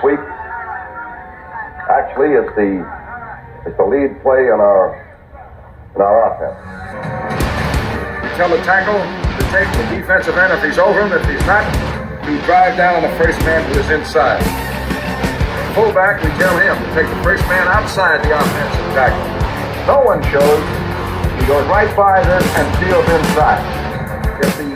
Sweep actually is the it's the lead play in our in our offense. You tell the tackle to take the defensive end if he's over him. If he's not, to drive down the first man who is inside. Fullback, we tell him to take the first man outside the offensive tackle. No one shows. He goes right by them and steals inside. If the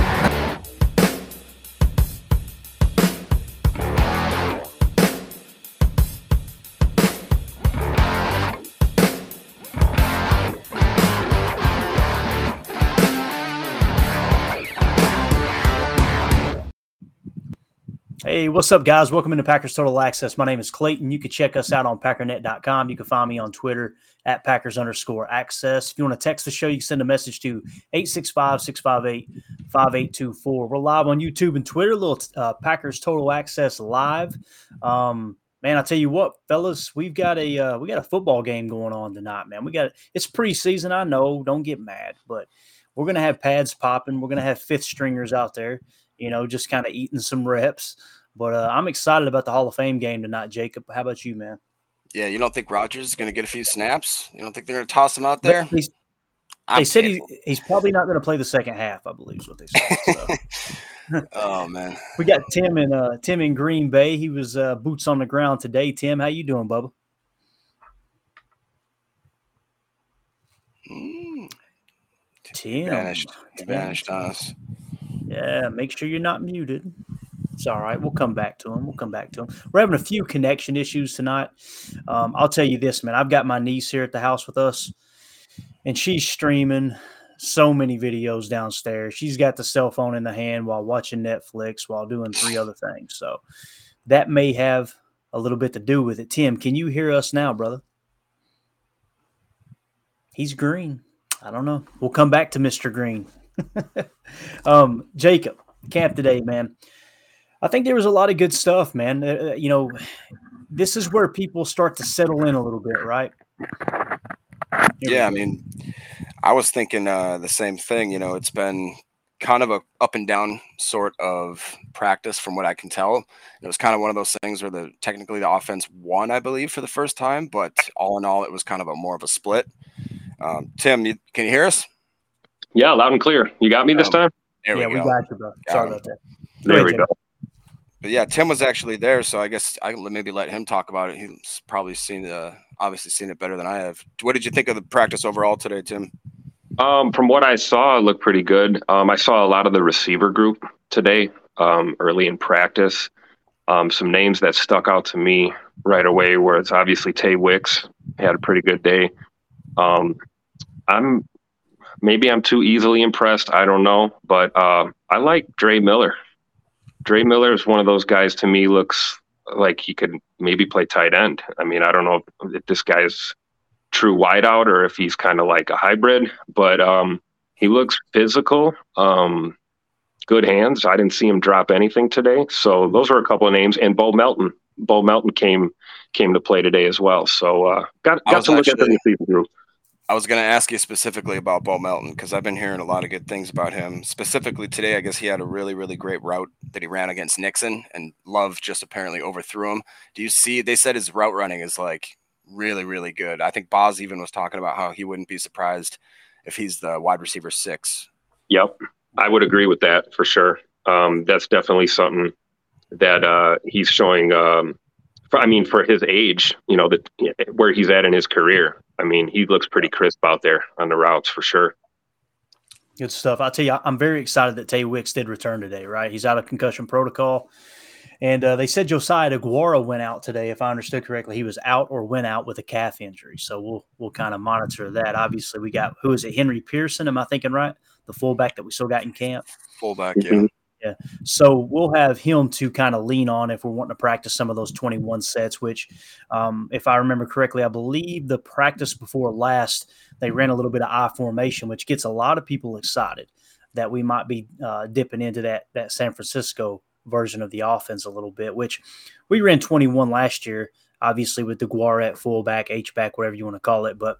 Hey, what's up, guys? Welcome into Packers Total Access. My name is Clayton. You can check us out on packernet.com. You can find me on Twitter at Packers underscore access. If you want to text the show, you can send a message to 865 658 5824. We're live on YouTube and Twitter, little uh, Packers Total Access live. Um, man, I tell you what, fellas, we've got a uh, we got a football game going on tonight, man. We got it's preseason, I know. Don't get mad, but we're gonna have pads popping. We're gonna have fifth stringers out there you know, just kind of eating some reps. But uh, I'm excited about the Hall of Fame game tonight, Jacob. How about you, man? Yeah, you don't think Rodgers is going to get a few snaps? You don't think they're going to toss him out there? He's, they said he, he's probably not going to play the second half. I believe is what they said. So. oh man, we got Tim in uh, Tim in Green Bay. He was uh, boots on the ground today. Tim, how you doing, Bubba? Mm. Tim vanished. He vanished on us. Yeah, make sure you're not muted. It's all right. We'll come back to him. We'll come back to him. We're having a few connection issues tonight. Um, I'll tell you this, man. I've got my niece here at the house with us, and she's streaming so many videos downstairs. She's got the cell phone in the hand while watching Netflix while doing three other things. So that may have a little bit to do with it. Tim, can you hear us now, brother? He's green. I don't know. We'll come back to Mr. Green. um, Jacob, camp today, man. I think there was a lot of good stuff, man. Uh, uh, you know, this is where people start to settle in a little bit, right? Here yeah, I mean, I was thinking uh, the same thing. You know, it's been kind of a up and down sort of practice from what I can tell. It was kind of one of those things where the technically the offense won, I believe, for the first time, but all in all, it was kind of a more of a split. Um, Tim, you, can you hear us? Yeah, loud and clear. You got me this um, time? Yeah, we, we got you, bro. Sorry um, about that. There we go. But yeah, Tim was actually there, so I guess I maybe let him talk about it. He's probably seen the obviously seen it better than I have. What did you think of the practice overall today, Tim? Um, from what I saw, it looked pretty good. Um, I saw a lot of the receiver group today, um, early in practice. Um, some names that stuck out to me right away were it's obviously Tay Wicks had a pretty good day. Um, I'm maybe I'm too easily impressed. I don't know, but uh, I like Dre Miller. Dre Miller is one of those guys to me looks like he could maybe play tight end. I mean, I don't know if this guy's true wideout or if he's kind of like a hybrid, but um, he looks physical. Um, good hands. I didn't see him drop anything today. So those were a couple of names. And Bo Melton. Bo Melton came came to play today as well. So uh, got got to look actually, at the receiver group. I was going to ask you specifically about Bo Melton because I've been hearing a lot of good things about him. Specifically today, I guess he had a really, really great route that he ran against Nixon, and Love just apparently overthrew him. Do you see? They said his route running is like really, really good. I think Boz even was talking about how he wouldn't be surprised if he's the wide receiver six. Yep, I would agree with that for sure. Um, that's definitely something that uh, he's showing. Um, for, I mean, for his age, you know, that where he's at in his career, I mean, he looks pretty crisp out there on the routes for sure. Good stuff. I'll tell you, I'm very excited that Tay Wicks did return today, right? He's out of concussion protocol. And uh, they said Josiah DeGuara went out today, if I understood correctly. He was out or went out with a calf injury. So we'll we'll kind of monitor that. Obviously, we got who is it? Henry Pearson, am I thinking right? The fullback that we still got in camp. Fullback, yeah. Yeah. So we'll have him to kind of lean on if we're wanting to practice some of those 21 sets, which, um, if I remember correctly, I believe the practice before last, they ran a little bit of I formation, which gets a lot of people excited that we might be uh, dipping into that, that San Francisco version of the offense a little bit, which we ran 21 last year, obviously with the Guaret fullback, H back, whatever you want to call it. But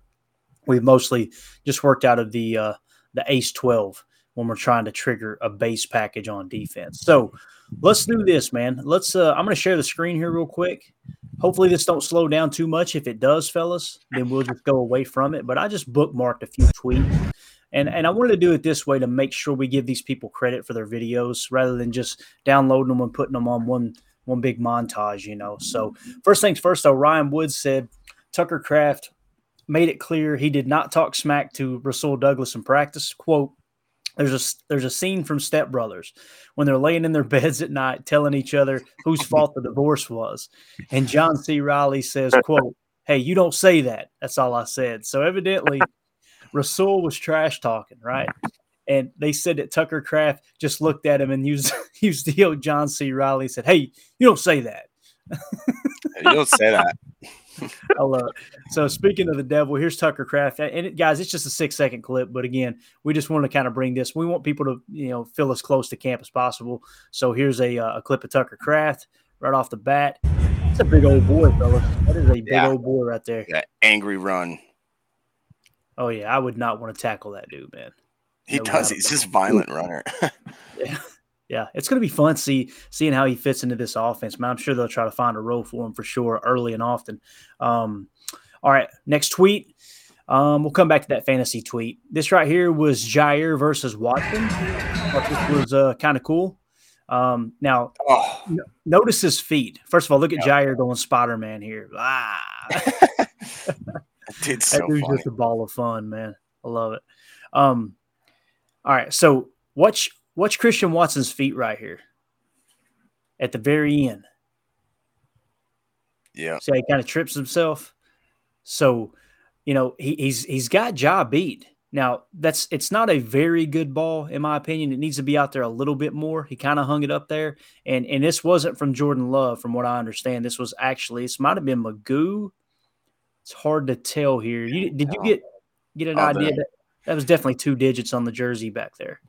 we've mostly just worked out of the, uh, the Ace 12 when we're trying to trigger a base package on defense. So let's do this, man. Let's. Uh, I'm going to share the screen here real quick. Hopefully this don't slow down too much. If it does, fellas, then we'll just go away from it. But I just bookmarked a few tweets. And, and I wanted to do it this way to make sure we give these people credit for their videos rather than just downloading them and putting them on one one big montage, you know. So first things first, though, Ryan Woods said Tucker Kraft made it clear he did not talk smack to Rasul Douglas in practice. Quote, there's a there's a scene from Step Brothers when they're laying in their beds at night telling each other whose fault the divorce was, and John C. Reilly says, "quote Hey, you don't say that." That's all I said. So evidently, Rasul was trash talking, right? And they said that Tucker Kraft just looked at him and used used the old John C. Reilly said, "Hey, you don't say that." you don't say that. I love it. So speaking of the devil, here's Tucker Kraft, and it, guys, it's just a six second clip, but again, we just want to kind of bring this. We want people to you know feel as close to camp as possible. So here's a, uh, a clip of Tucker Kraft right off the bat. It's a big old boy, fellas. That is a big yeah. old boy right there. That angry run. Oh yeah, I would not want to tackle that dude, man. He no does. He's just violent runner. yeah. Yeah, it's going to be fun see seeing how he fits into this offense. Man, I'm sure they'll try to find a role for him for sure early and often. Um, all right, next tweet. Um, we'll come back to that fantasy tweet. This right here was Jaire versus Watson. this was uh, kind of cool. Um, now, oh. n- notice his feet. First of all, look at yeah. Jaire going Spider Man here. Ah. Dude's so that dude's funny. just a ball of fun, man. I love it. Um, all right, so watch Watch Christian Watson's feet right here at the very end. Yeah. See he kind of trips himself. So, you know, he, he's he's got Ja beat. Now that's it's not a very good ball in my opinion. It needs to be out there a little bit more. He kind of hung it up there, and and this wasn't from Jordan Love, from what I understand. This was actually this might have been McGough. It's hard to tell here. You, did you get get an oh, idea that that was definitely two digits on the jersey back there?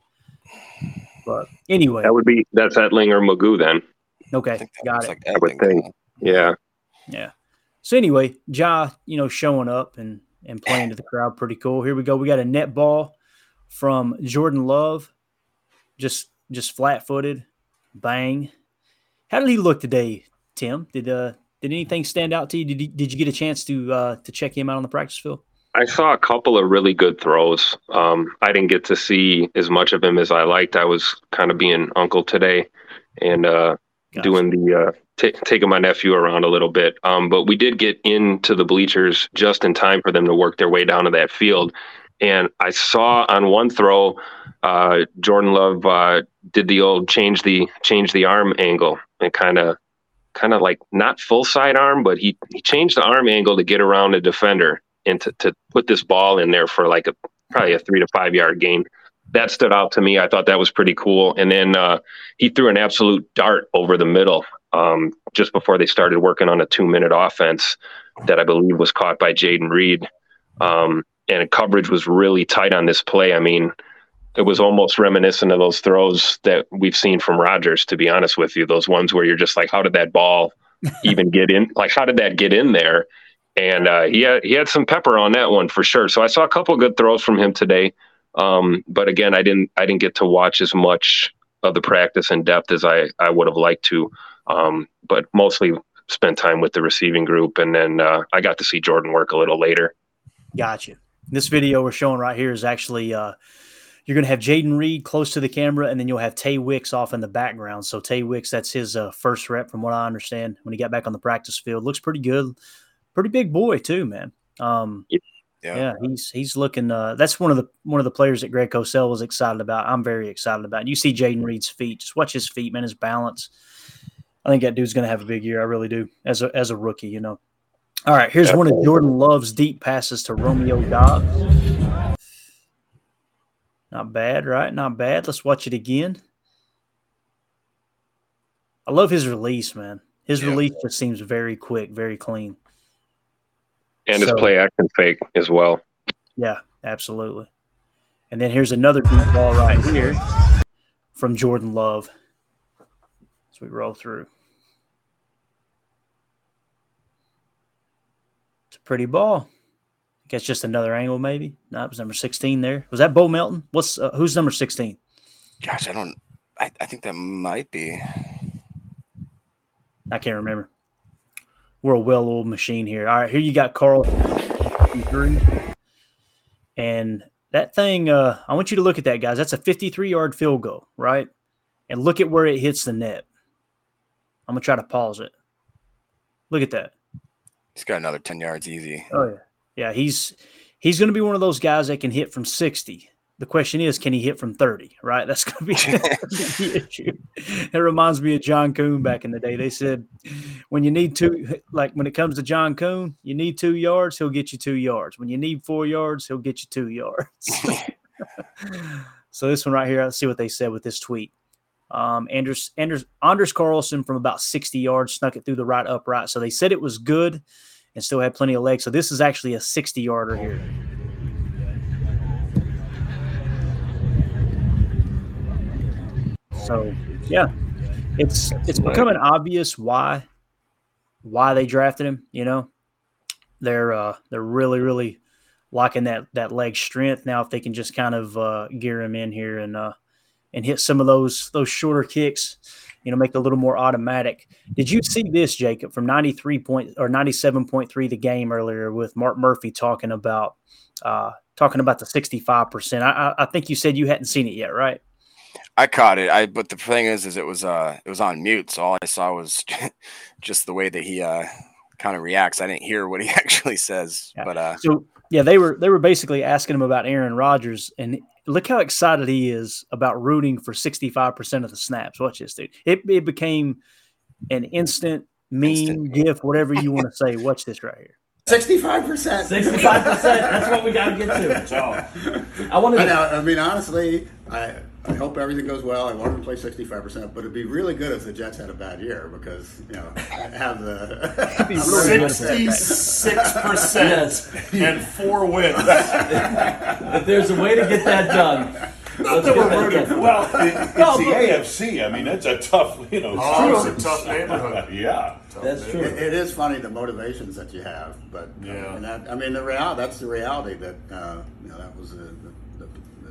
But anyway, that would be that's Etling or McGough then. Okay, got it. Like I would think. Yeah. Yeah. So anyway, Ja, you know, showing up and and playing to the crowd, pretty cool. Here we go. We got a net ball from Jordan Love, just just flat footed, bang. How did he look today, Tim? Did uh did anything stand out to you? Did you, did you get a chance to uh to check him out on the practice field? I saw a couple of really good throws. Um, I didn't get to see as much of him as I liked. I was kind of being uncle today and uh, gotcha. doing the uh, t- taking my nephew around a little bit. Um, but we did get into the bleachers just in time for them to work their way down to that field. And I saw on one throw, uh, Jordan Love uh, did the old change the change the arm angle and kind of kind of like not full side arm, but he he changed the arm angle to get around a defender and to, to put this ball in there for like a probably a three to five yard gain. That stood out to me. I thought that was pretty cool. And then uh, he threw an absolute dart over the middle um, just before they started working on a two minute offense that I believe was caught by Jayden Reed. Um, and coverage was really tight on this play. I mean, it was almost reminiscent of those throws that we've seen from Rodgers, to be honest with you. Those ones where you're just like, how did that ball even get in? Like, how did that get in there? And uh, he had he had some pepper on that one for sure. So I saw a couple good throws from him today, um, but again, I didn't I didn't get to watch as much of the practice in depth as I I would have liked to. Um, but mostly spent time with the receiving group, and then uh, I got to see Jordan work a little later. Gotcha. This video we're showing right here is actually. Uh, you're going to have Jayden Reed close to the camera, and then you'll have Tay Wicks off in the background. So Tay Wicks, that's his uh, first rep, from what I understand. When he got back on the practice field, looks pretty good pretty big boy too, man. Um, Yeah. yeah, he's he's looking. Uh, that's one of the one of the players that Greg Cosell was excited about. I'm very excited about. You see Jayden Reed's feet. Just watch his feet, man. His balance. I think that dude's going to have a big year. I really do. As a as a rookie, you know. All right, here's one of Jordan Love's deep passes to Romeo Doubs. Not bad, right? Not bad. Let's watch it again. I love his release, man. His yeah. release just seems very quick, very clean. And so, his play action fake as well. Yeah, absolutely. And then here's another deep ball right here from Jordan Love as we roll through. It's a pretty ball. I guess just another angle, maybe. No, it was number 16 there. Was that Bo Melton? What's uh, who's number 16? Gosh, I don't. I, I think that might be. I can't remember. We're a well-oiled machine here. All right, here you got Carl three, and that thing. Uh, I want you to look at that, guys. That's a 53-yard field goal, right? And look at where it hits the net. I'm gonna try to pause it. Look at that. He's got another 10 yards easy. Oh yeah. Yeah, he's he's gonna be one of those guys that can hit from 60. The question is, can he hit from 30? Right? That's gonna be the issue. It reminds me of John Kuhn back in the day. They said when you need two like when it comes to John Kuhn, you need two yards, he'll get you two yards. When you need four yards, he'll get you two yards. so this one right here, let's see what they said with this tweet. Um, Anders, Anders, Anders Carlson from about 60 yards snuck it through the right upright. So they said it was good and still had plenty of legs. So this is actually a 60 yarder here. So yeah, it's it's becoming obvious why why they drafted him. You know, they're uh, they're really really locking that that leg strength. Now if they can just kind of uh, gear him in here and uh, and hit some of those those shorter kicks, you know, make it a little more automatic. Did you see this, Jacob, from 93 point or 97.3 the game earlier with Mark Murphy talking about uh talking about the 65%. I I think you said you hadn't seen it yet, right? I caught it. I but the thing is is it was uh it was on mute, so all I saw was just the way that he uh kind of reacts. I didn't hear what he actually says. Yeah. But uh so yeah, they were they were basically asking him about Aaron Rodgers, and look how excited he is about rooting for 65% of the snaps. Watch this, dude. It, it became an instant meme, instant. gif, whatever you want to say. Watch this right here. 65%. 65%. That's what we got to get to. I want to. I, I mean, honestly, I I hope everything goes well. I want him to play 65%, but it'd be really good if the Jets had a bad year because, you know, I'd have the 66% yes. and four wins. if there's a way to get that done. Not that we're rooting for. Well, it, it's no, the AFC. I mean, it's a tough, you know. Oh, it's a tough neighborhood. yeah, that's true. It, it is funny the motivations that you have, but yeah. that, I mean, the real that's the reality that uh, you know that was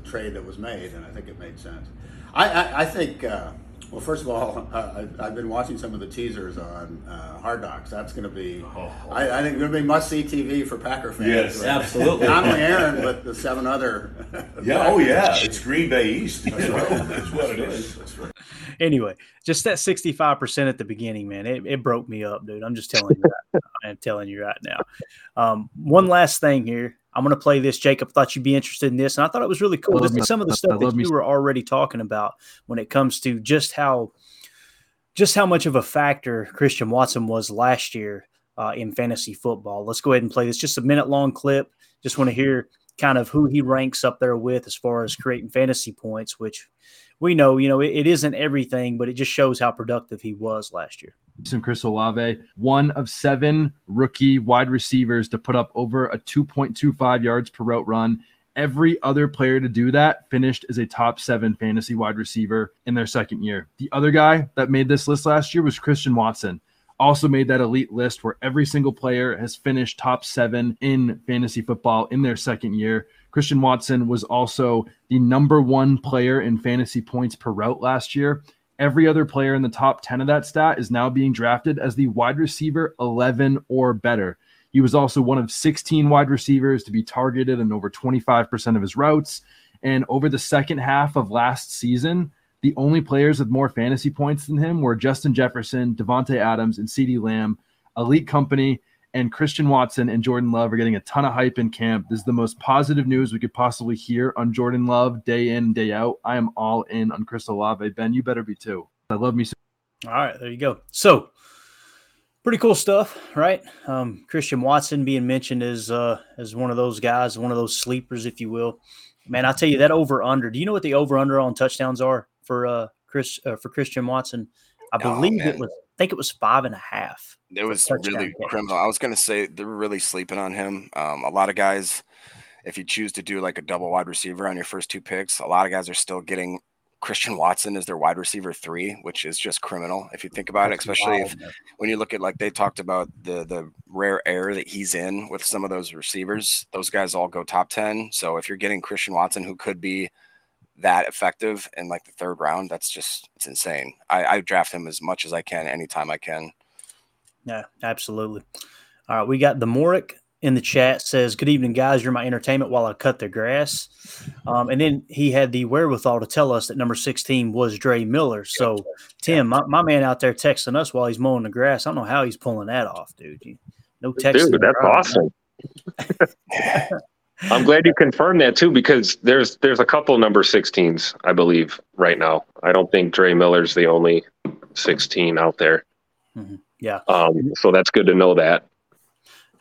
a, trade that was made, and I think it made sense. I, I, I think, uh, well, first of all, uh, I, have been watching some of the teasers on uh, Hard Knocks. That's going to be, oh. I, I, think, going to be must see TV for Packer fans. Yes, right? absolutely. Not only Aaron, but the seven other. yeah, oh yeah, it's Green Bay East. That's, That's what it is. That's right. Anyway, just that sixty-five percent at the beginning, man, it, it broke me up, dude. I'm just telling you. Right, I'm telling you right now. Um, one last thing here. I'm going to play this. Jacob thought you'd be interested in this, and I thought it was really cool. This is some of the stuff that you were already talking about when it comes to just how just how much of a factor Christian Watson was last year uh, in fantasy football. Let's go ahead and play this. Just a minute long clip. Just want to hear kind of who he ranks up there with as far as creating fantasy points, which we know, you know, it, it isn't everything, but it just shows how productive he was last year. Chris Olave, one of seven rookie wide receivers to put up over a 2.25 yards per route run. Every other player to do that finished as a top seven fantasy wide receiver in their second year. The other guy that made this list last year was Christian Watson. Also made that elite list where every single player has finished top seven in fantasy football in their second year. Christian Watson was also the number one player in fantasy points per route last year Every other player in the top 10 of that stat is now being drafted as the wide receiver 11 or better. He was also one of 16 wide receivers to be targeted in over 25% of his routes. And over the second half of last season, the only players with more fantasy points than him were Justin Jefferson, Davante Adams, and CeeDee Lamb. Elite company. And Christian Watson and Jordan Love are getting a ton of hype in camp. This is the most positive news we could possibly hear on Jordan Love day in, day out. I am all in on Chris Olave. Ben, you better be too. I love me. So- all right, there you go. So, pretty cool stuff, right? Um, Christian Watson being mentioned as uh, as one of those guys, one of those sleepers, if you will. Man, I tell you that over under. Do you know what the over under on touchdowns are for uh, Chris uh, for Christian Watson? I Oh, believe man. it was. I think it was five and a half. It was really catch. criminal. I was going to say they're really sleeping on him. Um, a lot of guys, if you choose to do like a double wide receiver on your first two picks, a lot of guys are still getting Christian Watson as their wide receiver three, which is just criminal if you think about it. That's Especially if man. when you look at like they talked about the the rare air that he's in with some of those receivers, those guys all go top ten. So if you're getting Christian Watson, who could be that effective in like the third round, that's just it's insane. I, I draft him as much as I can, anytime I can. Yeah, absolutely. All right, we got the Morick in the chat says, "Good evening, guys. You're my entertainment while I cut the grass." Um, and then he had the wherewithal to tell us that number 16 was Dre Miller. So, Tim, my, my man out there texting us while he's mowing the grass. I don't know how he's pulling that off, dude. No text. Dude, that's awesome. I'm glad you confirmed that too, because there's there's a couple number 16s, I believe, right now. I don't think Dre Miller's the only 16 out there. Yeah. Um, so that's good to know that.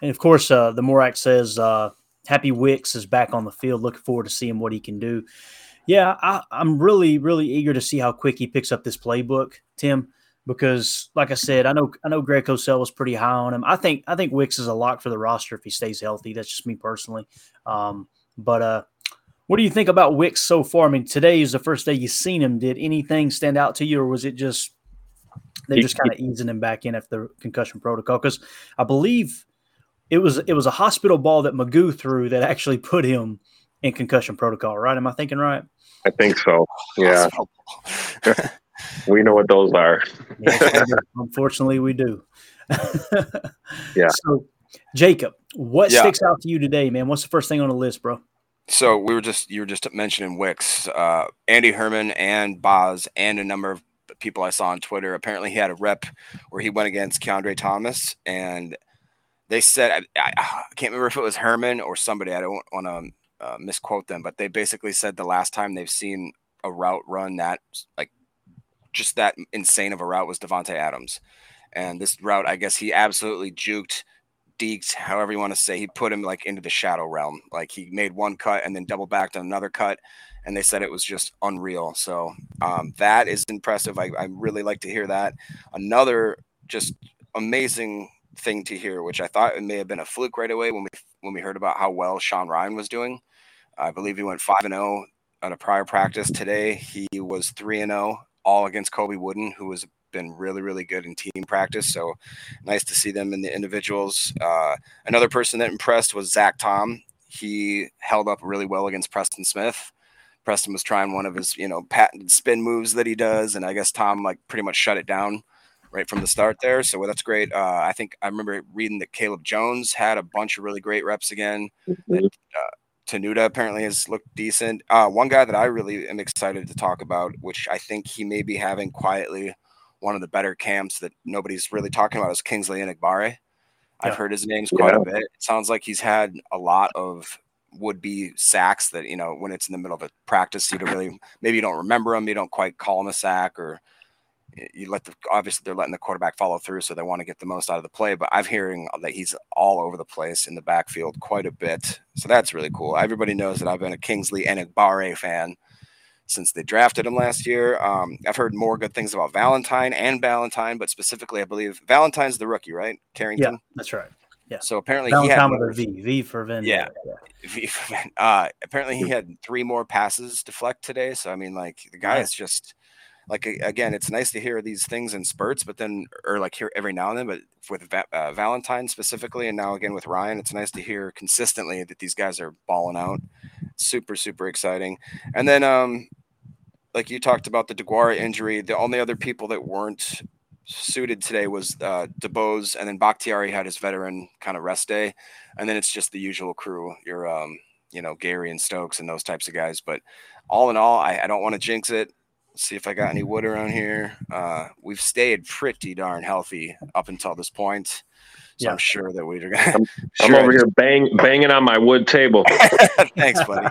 And of course, uh, the Morak says, uh, Happy Wicks is back on the field. Looking forward to seeing what he can do. Yeah, I, I'm really, really eager to see how quick he picks up this playbook, Tim, because like I said, I know I know Greg Cosell was pretty high on him. I think I think Wicks is a lock for the roster if he stays healthy. That's just me personally. Um, but uh, what do you think about Wicks so far? I mean, today is the first day you've seen him. Did anything stand out to you, or was it just they're just kind of easing him back in after the concussion protocol? Because I believe it was it was a hospital ball that McGough threw that actually put him in concussion protocol. Right? Am I thinking right? I think so. Yeah. we know what those are. Yes. Unfortunately, we do. Yeah. So, Jacob, what Yeah. sticks out to you today, man? What's the first thing on the list, bro? So we were just you were just mentioning Wicks, uh, Andy Herman and Boz, and a number of people I saw on Twitter. Apparently, he had a rep where he went against Keandre Thomas, and they said I, I, I can't remember if it was Herman or somebody. I don't want to uh, misquote them, but they basically said the last time they've seen a route run that like just that insane of a route was Davante Adams, and this route I guess he absolutely juked deked, however you want to say, he put him like into the shadow realm. Like he made one cut and then double backed on another cut, and they said it was just unreal. So um, that is impressive. I, I really like to hear that. Another just amazing thing to hear, which I thought it may have been a fluke right away when we when we heard about how well Sean Rhyan was doing. I believe he went five and zero on a prior practice today. He was three and zero all against Colby Wooden, who has been really really good in team practice. So nice to see them in the individuals. Uh, another person that impressed was Zach Tom. He held up really well against Preston Smith. Preston was trying one of his, you know, patented spin moves that he does, and I guess Tom like pretty much shut it down right from the start there. So that's great. Uh, I think I remember reading that Caleb Jones had a bunch of really great reps again. That, uh, Tanuda apparently has looked decent. Uh, one guy that I really am excited to talk about, which I think he may be having quietly one of the better camps that nobody's really talking about, is Kingsley Enagbare. I've Yeah. heard his names quite Yeah. a bit. It sounds like he's had a lot of would be sacks that you know when it's in the middle of a practice you don't really maybe you don't remember them you don't quite call them a sack or y- you let the obviously they're letting the quarterback follow through so they want to get the most out of the play but i'm hearing that he's all over the place in the backfield quite a bit so that's really cool everybody knows that i've been a kingsley Enagbare fan since they drafted him last year um, i've heard more good things about valentine and valentine but specifically i believe valentine's the rookie right carrington Yeah, that's right. Yeah. so apparently he had Valentine with V. V for Vendetta. Yeah. V for Van- uh, apparently he had three more passes deflect today. So I mean, like the guy Yeah. is just like again, it's nice to hear these things in spurts, but then or like hear every now and then. But with uh, Valentine specifically, and now again with Rhyan, it's nice to hear consistently that these guys are balling out. Super super exciting. And then um, like you talked about the DeGuara injury, the only other people that weren't suited today was uh, DuBose, and then Bakhtiari had his veteran kind of rest day, and then it's just the usual crew. Your um, you know, Gary and Stokes and those types of guys. But all in all, I, I don't want to jinx it. Let's see if I got any wood around here. Uh, we've stayed pretty darn healthy up until this point. So yeah. I'm sure that we're gonna. I'm, sure I'm over here bang banging on my wood table. Thanks, buddy.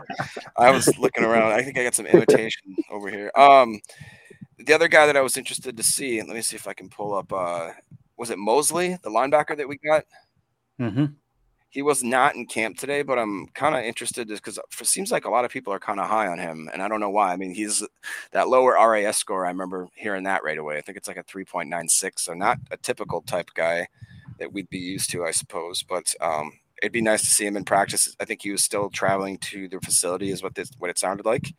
I was looking around. I think I got some imitation over here. Um, the other guy that I was interested to see. Let me see if I can pull up. Uh, was it Mosley, the linebacker that we got? Mm-hmm. He was not in camp today, but I'm kind of interested because it seems like a lot of people are kind of high on him, and I don't know why. I mean, he's that lower RAS score. I remember hearing that right away. I think it's like a 3.96, so not a typical type guy that we'd be used to, I suppose. But um, it'd be nice to see him in practice. I think he was still traveling to the facility, is what this what it sounded like.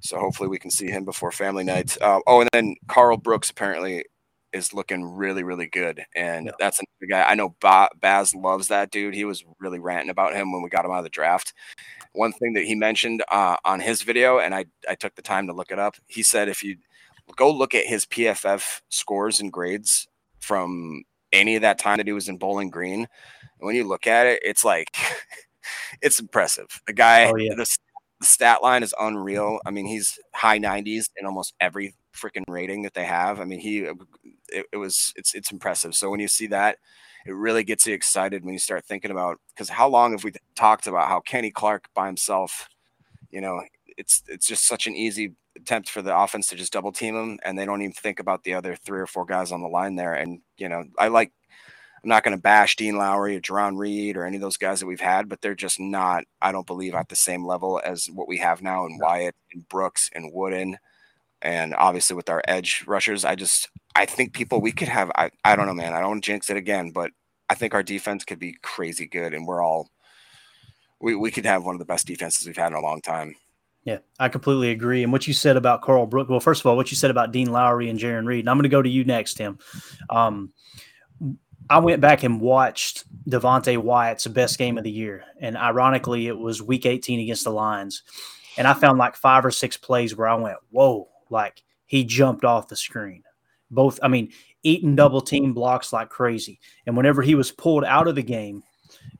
So hopefully we can see him before family night. Uh, oh, and then Karl Brooks apparently is looking really, really good. And yeah. that's another guy. I know ba- Baz loves that dude. He was really ranting about him when we got him out of the draft. One thing that he mentioned uh, on his video, and I, I took the time to look it up, he said if you go look at his PFF scores and grades from any of that time that he was in Bowling Green, when you look at it, it's like, it's impressive. The guy, oh, yeah. the, the stat line is unreal. I mean, he's high 90s in almost every freaking rating that they have. I mean, he uh, it, it, was it's it's impressive. So when you see that, it really gets you excited when you start thinking about because how long have we talked about how Kenny Clark by himself, you know, it's it's just such an easy attempt for the offense to just double team him and they don't even think about the other three or four guys on the line there. And you know, I like I'm not going to bash Dean Lowry or Jarran Reed or any of those guys that we've had, but they're just not, I don't believe, at the same level as what we have now in Wyatt and Brooks and Wooden and obviously with our edge rushers, I just I think people we could have I, I don't know, man. I don't jinx it again, but I think our defense could be crazy good and we're all we, we could have one of the best defenses we've had in a long time. Yeah, I completely agree. And what you said about Karl Brook, well, first of all, what you said about Dean Lowry and Jarran Reed, and I'm going to go to you next, Tim. Um, I went back and watched Devonte Wyatt's best game of the year, and ironically, it was Week 18 against the Lions, and I found like five or six plays where I went, "Whoa, like he jumped off the screen. Both, I mean, eating double team blocks like crazy. And whenever he was pulled out of the game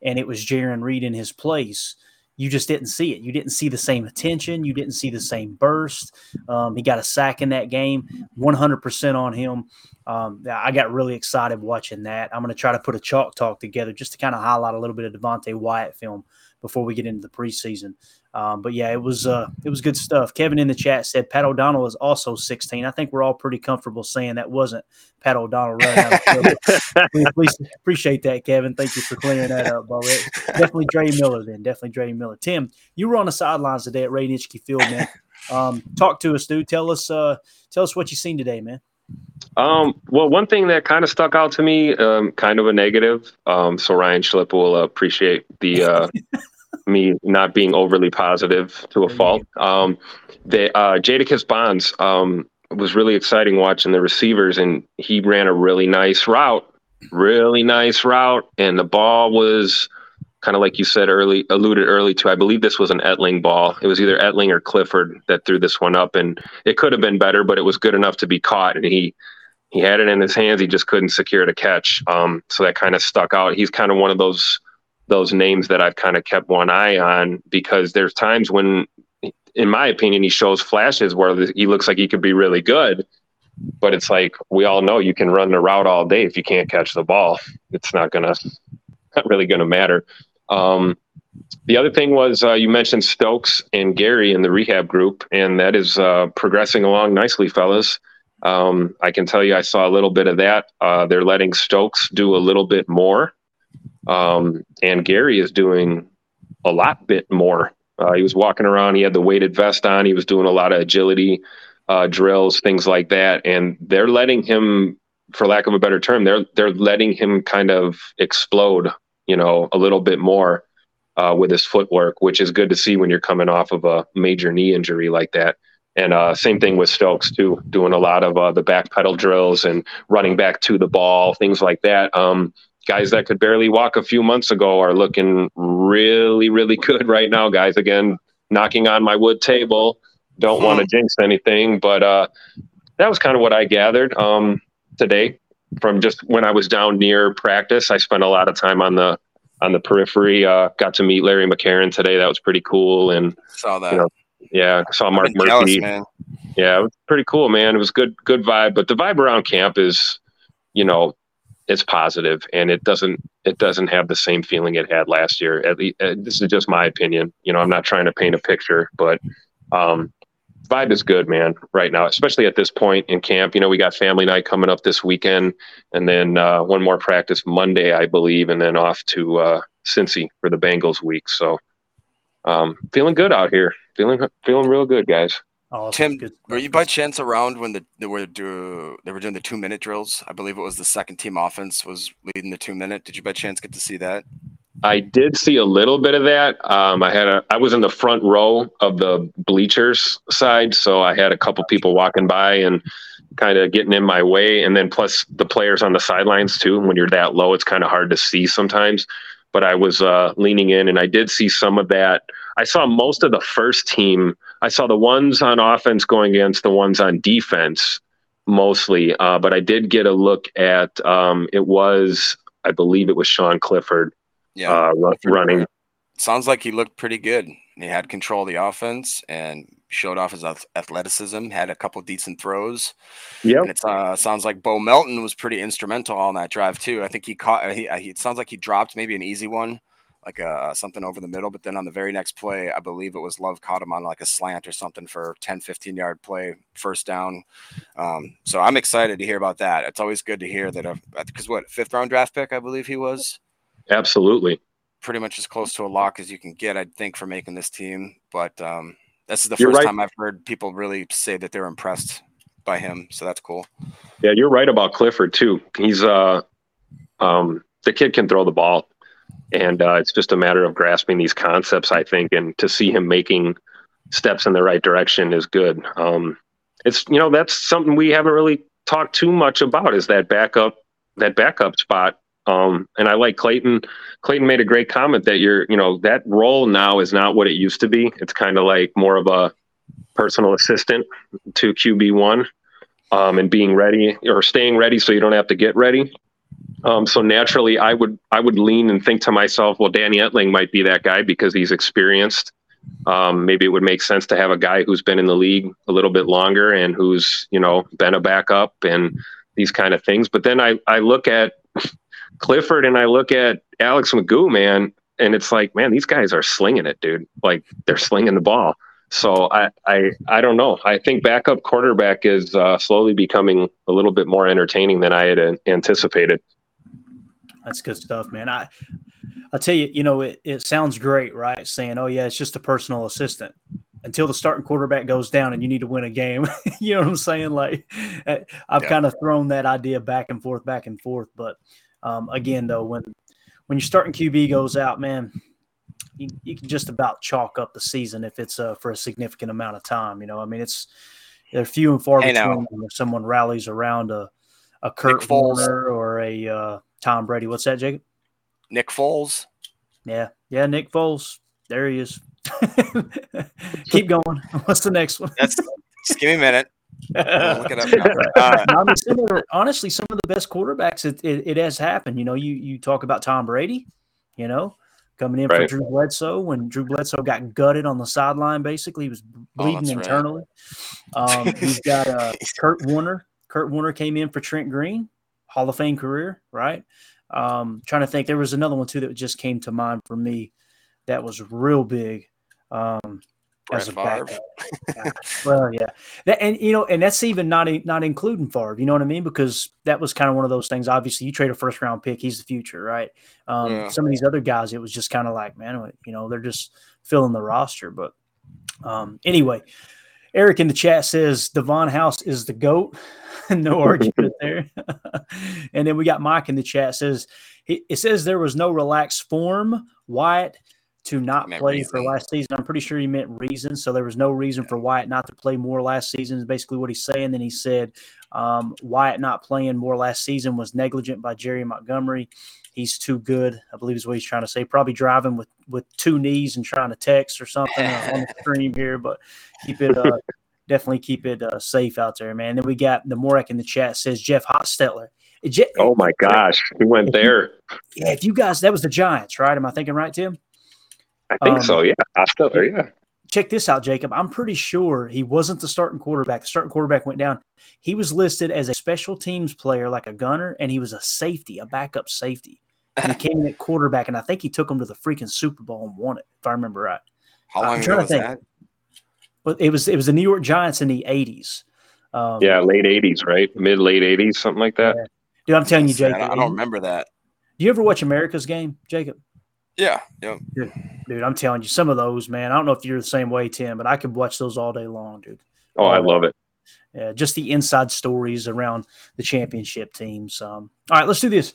and it was Jarran Reed in his place, you just didn't see it. You didn't see the same attention. You didn't see the same burst. Um, he got a sack in that game, 100% on him. Um, I got really excited watching that. I'm going to try to put a chalk talk together just to kind of highlight a little bit of Devonte Wyatt film before we get into the preseason. Um, but yeah, it was uh, it was good stuff. Kevin in the chat said Pat O'Donnell is also 16. I think we're all pretty comfortable saying that wasn't Pat O'Donnell running out appreciate that, Kevin. Thank you for clearing that up, Bo. Definitely Dre Miller then. Definitely Dre Miller. Tim, you were on the sidelines today at Ray Nitschke Field, man. Um, talk to us, dude. Tell us uh, tell us what you seen today, man. Um, well, one thing that kind of stuck out to me, um, kind of a negative. Um, so Ryan Schlipp will appreciate the uh, me not being overly positive to a fault. Um, the uh, Jadakis Bonds um, was really exciting watching the receivers, and he ran a really nice route, really nice route, and the ball was kind of like you said early, alluded early to. I believe this was an Etling ball. It was either Etling or Clifford that threw this one up, and it could have been better, but it was good enough to be caught, and he. He had it in his hands. He just couldn't secure the catch. Um, so that kind of stuck out. He's kind of one of those those names that I've kind of kept one eye on because there's times when, in my opinion, he shows flashes where he looks like he could be really good. But it's like we all know you can run the route all day if you can't catch the ball. It's not gonna, not really gonna matter. Um, the other thing was uh, you mentioned Stokes and Gary in the rehab group, and that is uh, progressing along nicely, fellas. Um, I can tell you, I saw a little bit of that. Uh, they're letting Stokes do a little bit more um, and Gary is doing a lot bit more. Uh, he was walking around. He had the weighted vest on. He was doing a lot of agility uh, drills, things like that. And they're letting him, for lack of a better term, they're they're letting him kind of explode, you know, a little bit more uh, with his footwork, which is good to see when you're coming off of a major knee injury like that. And uh, same thing with Stokes too, doing a lot of uh, the back pedal drills and running back to the ball, things like that. Um, guys that could barely walk a few months ago are looking really, really good right now, guys. Again, knocking on my wood table. Don't want to hmm. jinx anything, but uh, that was kind of what I gathered um, today from just when I was down near practice. I spent a lot of time on the on the periphery. Uh, got to meet Larry McCarren today. That was pretty cool. And saw that. You know, yeah, saw Mark Murphy. Jealous, yeah, it was pretty cool, man. It was good, good vibe. But the vibe around camp is, you know, it's positive, and it doesn't it doesn't have the same feeling it had last year. At least uh, this is just my opinion. You know, I'm not trying to paint a picture, but um, vibe is good, man, right now, especially at this point in camp. You know, we got family night coming up this weekend, and then uh, one more practice Monday, I believe, and then off to uh, Cincy for the Bengals week. So, um, feeling good out here. Feeling feeling real good, guys. Oh, Tim, good. were you by chance around when the they were do they were doing the two minute drills? I believe it was the second team offense was leading the two minute. Did you by chance get to see that? I did see a little bit of that. Um, I had a I was in the front row of the bleachers side, so I had a couple people walking by and kind of getting in my way, and then plus the players on the sidelines too. When you're that low, it's kind of hard to see sometimes. But I was uh, leaning in, and I did see some of that. I saw most of the first team. I saw the ones on offense going against the ones on defense mostly, uh, but I did get a look at. Um, it was, I believe, it was Sean Clifford yeah, uh, running. Sounds like he looked pretty good. He had control of the offense and showed off his athleticism. Had a couple decent throws. Yeah, it uh, sounds like Bo Melton was pretty instrumental on that drive too. I think he caught. He, he it sounds like he dropped maybe an easy one, like a something over the middle. But then on the very next play, I believe it was Love caught him on like a slant or something for 10, 15 yard play, first down. Um, so I'm excited to hear about that. It's always good to hear that because what fifth round draft pick I believe he was. Absolutely. Pretty much as close to a lock as you can get, I think, for making this team. But um, this is the you're first right. time I've heard people really say that they're impressed by him. So that's cool. Yeah, you're right about Clifford too. He's uh, um, the kid can throw the ball, and uh, it's just a matter of grasping these concepts, I think, and to see him making steps in the right direction is good. Um, it's you know that's something we haven't really talked too much about is that backup that backup spot um, and I like Clayton. Clayton made a great comment that you're, you know, that role now is not what it used to be. It's kind of like more of a personal assistant to QB one, um, and being ready or staying ready so you don't have to get ready. Um, so naturally, I would I would lean and think to myself, well, Danny Etling might be that guy because he's experienced. Um, maybe it would make sense to have a guy who's been in the league a little bit longer and who's you know been a backup and these kind of things. But then I I look at Clifford and I look at Alex McGough, man, and it's like, man, these guys are slinging it, dude. Like they're slinging the ball. So I, I, I don't know. I think backup quarterback is uh, slowly becoming a little bit more entertaining than I had anticipated. That's good stuff, man. I, I'll tell you, you know, it, it sounds great, right? Saying, oh yeah, it's just a personal assistant until the starting quarterback goes down and you need to win a game. you know what I'm saying? Like I've yeah. kind of thrown that idea back and forth, back and forth, but um, again, though, when when your starting QB goes out, man, you, you, can just about chalk up the season if it's uh, for a significant amount of time. You know, I mean, it's they're few and far between if someone rallies around a a Kurt Warner or a uh, Tom Brady. What's that, Jacob? Nick Foles. Yeah, yeah, Nick Foles. There he is. Keep going. What's the next one? That's just give me a minute look it up. Uh, I mean, some the, honestly, some of the best quarterbacks, it, it, it, has happened. You know, you you talk about Tom Brady, you know, coming in right. for Drew Bledsoe when Drew Bledsoe got gutted on the sideline. Basically, he was oh, bleeding oh, internally. Right. Um, he's got uh, Kurt Warner. Kurt Warner came in for Trent Green, Hall of Fame career, right? Um, trying to think, there was another one too that just came to mind for me that was real big. Um, as a backup. well, yeah, that, and you know, and that's even not not including Favre. You know what I mean? Because that was kind of one of those things. Obviously, you trade a first round pick; he's the future, right? Um, yeah. Some of these other guys, it was just kind of like, man, you know, they're just filling the roster. But um, anyway, Eric in the chat says Davon House is the goat. no argument there. and then we got Mike in the chat says it says there was no relaxed form. Wyatt to not play reason. for last season. I'm pretty sure he meant reason. So there was no reason for Wyatt not to play more last season, is basically what he's saying. Then he said um, Wyatt not playing more last season was negligent by Jerry Montgomery. He's too good, I believe is what he's trying to say. Probably driving with with two knees and trying to text or something on the stream here, but keep it uh, definitely keep it uh, safe out there, man. Then we got the Morak in the chat says Jeff Hostetler. Je- oh my gosh, he went there. You, yeah, if you guys, that was the Giants, right? Am I thinking right, Tim? I think um, so. Yeah, Hostetler. Yeah. check this out, Jacob. I'm pretty sure he wasn't the starting quarterback. The starting quarterback went down. He was listed as a special teams player, like a gunner, and he was a safety, a backup safety. And he came in at quarterback, and I think he took him to the freaking Super Bowl and won it, if I remember right. How long ago was that? But it was it was the New York Giants in the '80s. Um, yeah, late '80s, right? Mid late '80s, something like that. Yeah. Dude, I'm telling you, Jacob. I don't remember that. Do you ever watch America's Game, Jacob? Yeah, yeah. Dude, dude, I'm telling you, some of those, man. I don't know if you're the same way, Tim, but I could watch those all day long, dude. Oh, I love it. Yeah, just the inside stories around the championship teams. Um, all right, let's do this.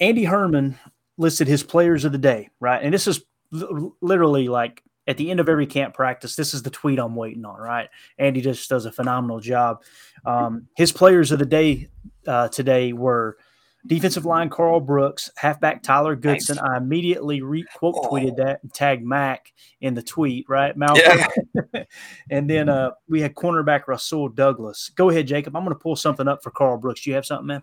Andy Herman listed his players of the day, right? And this is literally like at the end of every camp practice. This is the tweet I'm waiting on, right? Andy just does a phenomenal job. Um, his players of the day uh, today were defensive line Karl Brooks, halfback Tyler Goodson. Nice. I immediately re- quote tweeted oh. that and tagged Mac in the tweet, right? Malcolm. Yeah. and then uh, we had cornerback Rasul Douglas. Go ahead, Jacob. I'm going to pull something up for Karl Brooks. Do you have something, man?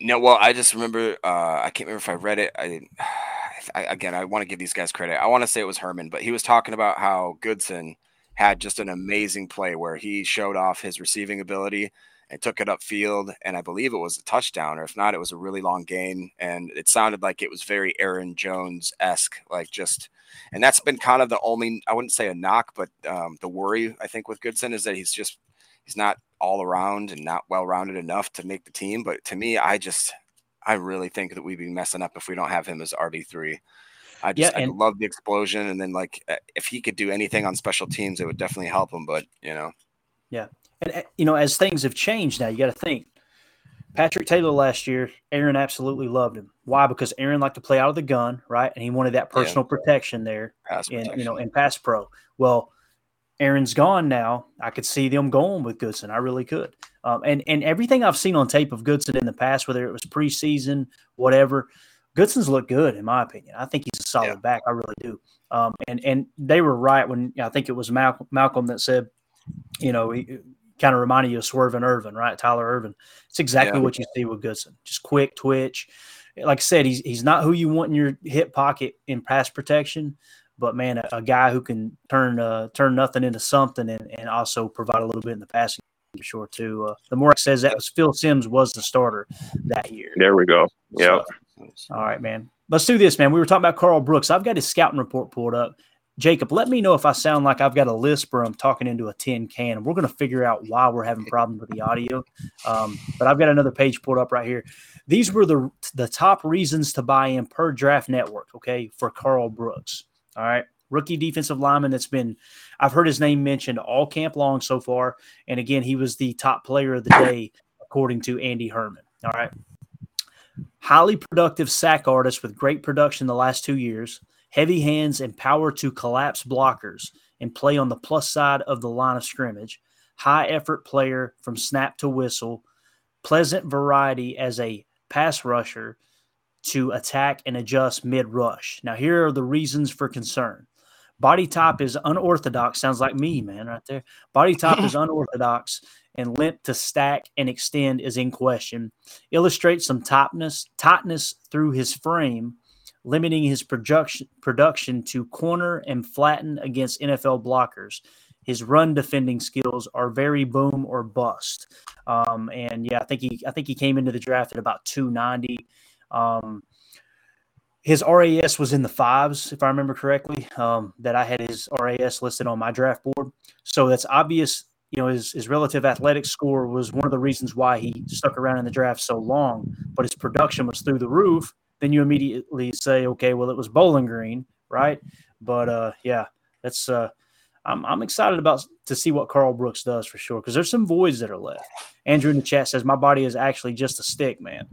No, well, I just remember. Uh, I can't remember if I read it. I, I again, I want to give these guys credit. I want to say it was Herman, but he was talking about how Goodson had just an amazing play where he showed off his receiving ability and took it upfield, and I believe it was a touchdown, or if not, it was a really long gain, and it sounded like it was very Aaron Jones esque, like just. And that's been kind of the only I wouldn't say a knock, but um, the worry I think with Goodson is that he's just he's not all around and not well rounded enough to make the team. But to me, I just I really think that we'd be messing up if we don't have him as RB three. I just yeah, and- I love the explosion, and then like eh, if he could do anything on special teams, it would definitely help him. But you know, yeah, and eh, you know as things have changed now, you got to think. Patrick Taylor last year, Aaron absolutely loved him. Why? Because Aaron liked to play out of the gun, right? And he wanted that personal yeah. protection there, pass in protection. you know in pass pro. Well, Aaron's gone now, I could see them going with Goodson. I really could. Um, and and everything I've seen on tape of Goodson in the past, whether it was preseason, whatever, Goodson's looked good in my opinion. I think he's a solid yeah. back. I really do. Um, and and they were right when I think it was Malcolm, Malcolm that said, you know, he kind of reminded you of Swerving Irvin, right? Tyler Ervin. It's exactly yeah. what you see with Goodson. Just quick twitch. Like I said, he's he's not who you want in your hip pocket in pass protection, but man, a, a guy who can turn uh, turn nothing into something and, and also provide a little bit in the passing for sure too. Uh, the more says that was Phil Simms was the starter that year. There we go. Yeah. So, all right, man. Let's do this, man. We were talking about Karl Brooks. I've got his scouting report pulled up. Jacob, let me know if I sound like I've got a lisp or I'm talking into a tin can. We're going to figure out why we're having problems with the audio. Um, but I've got another page pulled up right here. These were the the top reasons to buy in per Draft Network. Okay, for Karl Brooks. All right. Rookie defensive lineman that's been, I've heard his name mentioned all camp long so far. And again, he was the top player of the day, according to Andy Herman. All right. Highly productive sack artist with great production the last two years, heavy hands and power to collapse blockers and play on the plus side of the line of scrimmage. High effort player from snap to whistle, pleasant variety as a pass rusher to attack and adjust mid rush. Now, here are the reasons for concern. Body top is unorthodox. Sounds like me, man, right there. Body top is unorthodox, and length to stack and extend is in question. Illustrates some tightness, tightness through his frame, limiting his production production to corner and flatten against NFL blockers. His run defending skills are very boom or bust. Um, and yeah, I think he I think he came into the draft at about 290. Um, his RAS was in the fives, if I remember correctly. Um, that I had his RAS listed on my draft board, so that's obvious. You know, his his relative athletic score was one of the reasons why he stuck around in the draft so long. But his production was through the roof. Then you immediately say, okay, well, it was Bowling Green, right? But uh, yeah, that's uh, I'm I'm excited about to see what Karl Brooks does for sure because there's some voids that are left. Andrew in the chat says my body is actually just a stick, man.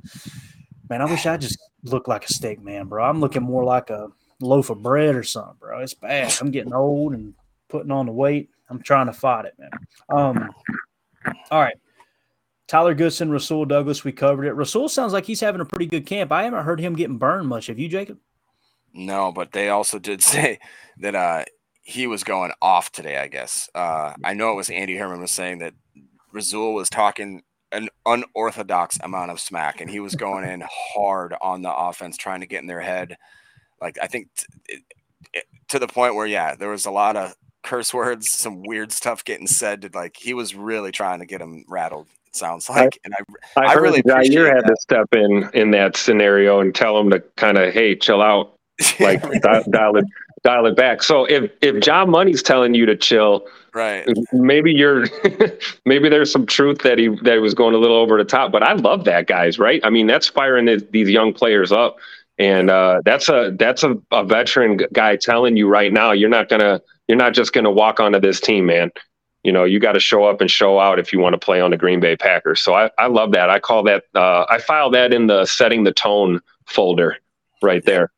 Man, I wish I just looked like a steak man, bro. I'm looking more like a loaf of bread or something, bro. It's bad. I'm getting old and putting on the weight. I'm trying to fight it, man. Um, all right. Tyler Goodson, Rasul Douglas, we covered it. Rasul sounds like he's having a pretty good camp. I haven't heard him getting burned much. Have you, Jacob? No, but they also did say that uh, he was going off today, I guess. Uh, I know it was Andy Herman was saying that Rasul was talking an unorthodox amount of smack, and he was going in hard on the offense, trying to get in their head. Like I think t- it, to the point where, yeah, there was a lot of curse words, some weird stuff getting said. To, like he was really trying to get him rattled. It sounds like, and I, I, I really Jaire had that. to step in in that scenario and tell him to kind of, hey, chill out, like dial, dial it, dial it back. So if if John Money's telling you to chill, right? Maybe you're, maybe there's some truth that he that he was going a little over the top. But I love that, guys. Right? I mean, that's firing these, these young players up, and uh, that's a that's a, a veteran guy telling you right now, you're not gonna, you're not just gonna walk onto this team, man. You know, you got to show up and show out if you want to play on the Green Bay Packers. So I, I love that. I call that, uh, I file that in the setting the tone folder right there.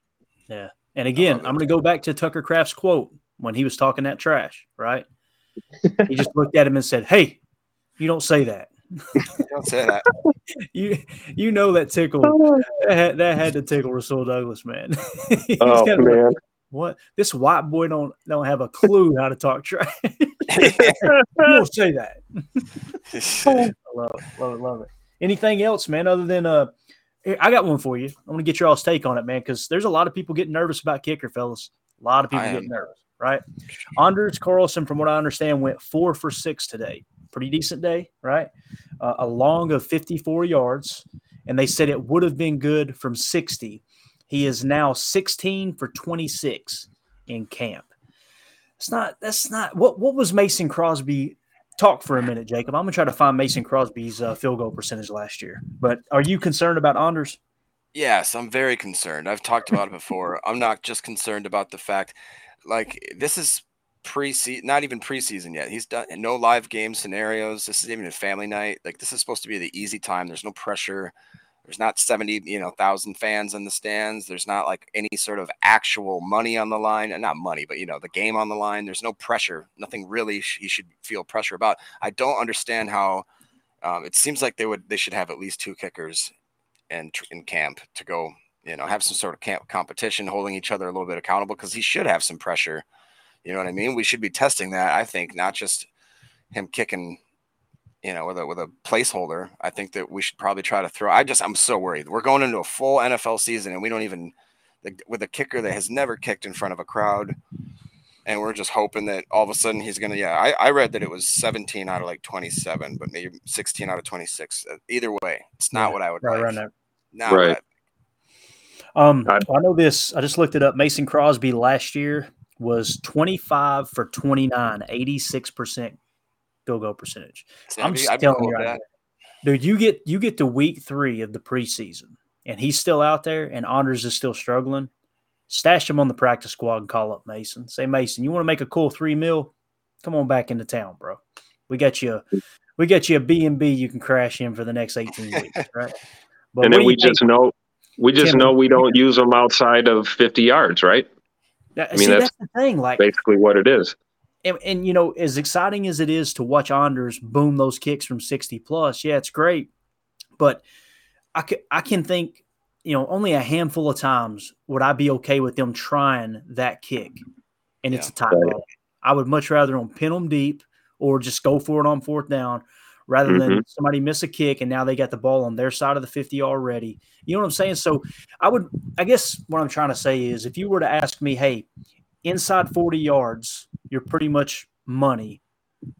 Yeah. And again, I'm going to go back to Tucker Kraft's quote when he was talking that trash, right? he just looked at him and said, Hey, you don't say that. don't say that. you you know that tickle that had, that had to tickle Rasul Douglas, man. oh man. What this white boy don't don't have a clue how to talk trash. you don't say that. I love it, love it, love it. Anything else, man, other than uh I got one for you. I want to get your all's take on it, man, because there's a lot of people getting nervous about kicker, fellas. A lot of people getting nervous, right? Anders Carlson, from what I understand, went four for six today. Pretty decent day, right? Uh, a long of 54 yards, and they said it would have been good from 60. He is now 16 for 26 in camp. It's not. That's not. What What was Mason Crosby? Talk for a minute, Jacob. I'm gonna try to find Mason Crosby's uh, field goal percentage last year. But are you concerned about Anders? Yes, I'm very concerned. I've talked about it before. I'm not just concerned about the fact, like this is pre not even preseason yet. He's done no live game scenarios. This is even a family night. Like this is supposed to be the easy time. There's no pressure. There's not 70, you know, thousand fans in the stands. There's not like any sort of actual money on the line, and not money, but you know, the game on the line. There's no pressure. Nothing really he should feel pressure about. I don't understand how. Um, it seems like they would they should have at least two kickers in in camp to go, you know, have some sort of camp competition, holding each other a little bit accountable because he should have some pressure. You know what I mean? We should be testing that. I think not just him kicking you know, with a with a placeholder, I think that we should probably try to throw. I just I'm so worried. We're going into a full NFL season and we don't even with a kicker that has never kicked in front of a crowd, and we're just hoping that all of a sudden he's gonna. Yeah, I, I read that it was 17 out of like 27, but maybe 16 out of 26. Uh, either way, it's not Yeah, what I would right like. around there. Not what Right. I- Um, I know this. I just looked it up. Mason Crosby last year was 25 for 29, 86% field goal percentage. See, I'm just I'd telling you right that. Dude, you get you get to week three of the preseason and he's still out there and Anders is still struggling. Stash him on the practice squad and call up Mason. Say, Mason, you want to make a cool three mil? Come on back into town, bro. We got you a we got you a B and B you can crash in for the next 18 weeks, right? But and then we you think- just know we just Tim, know we don't use them outside of 50 yards, right? I mean, see, that's that's the thing. Like, basically what it is. And, and you know, as exciting as it is to watch Anders boom those kicks from 60 plus, yeah, it's great. But I can, I can think, you know, only a handful of times would I be okay with them trying that kick and yeah. it's a tie ball. I would much rather them pin them deep or just go for it on fourth down rather mm-hmm. than somebody miss a kick and now they got the ball on their side of the 50 already. You know what I'm saying? So I would, I guess what I'm trying to say is if you were to ask me, hey, inside 40 yards, you're pretty much money,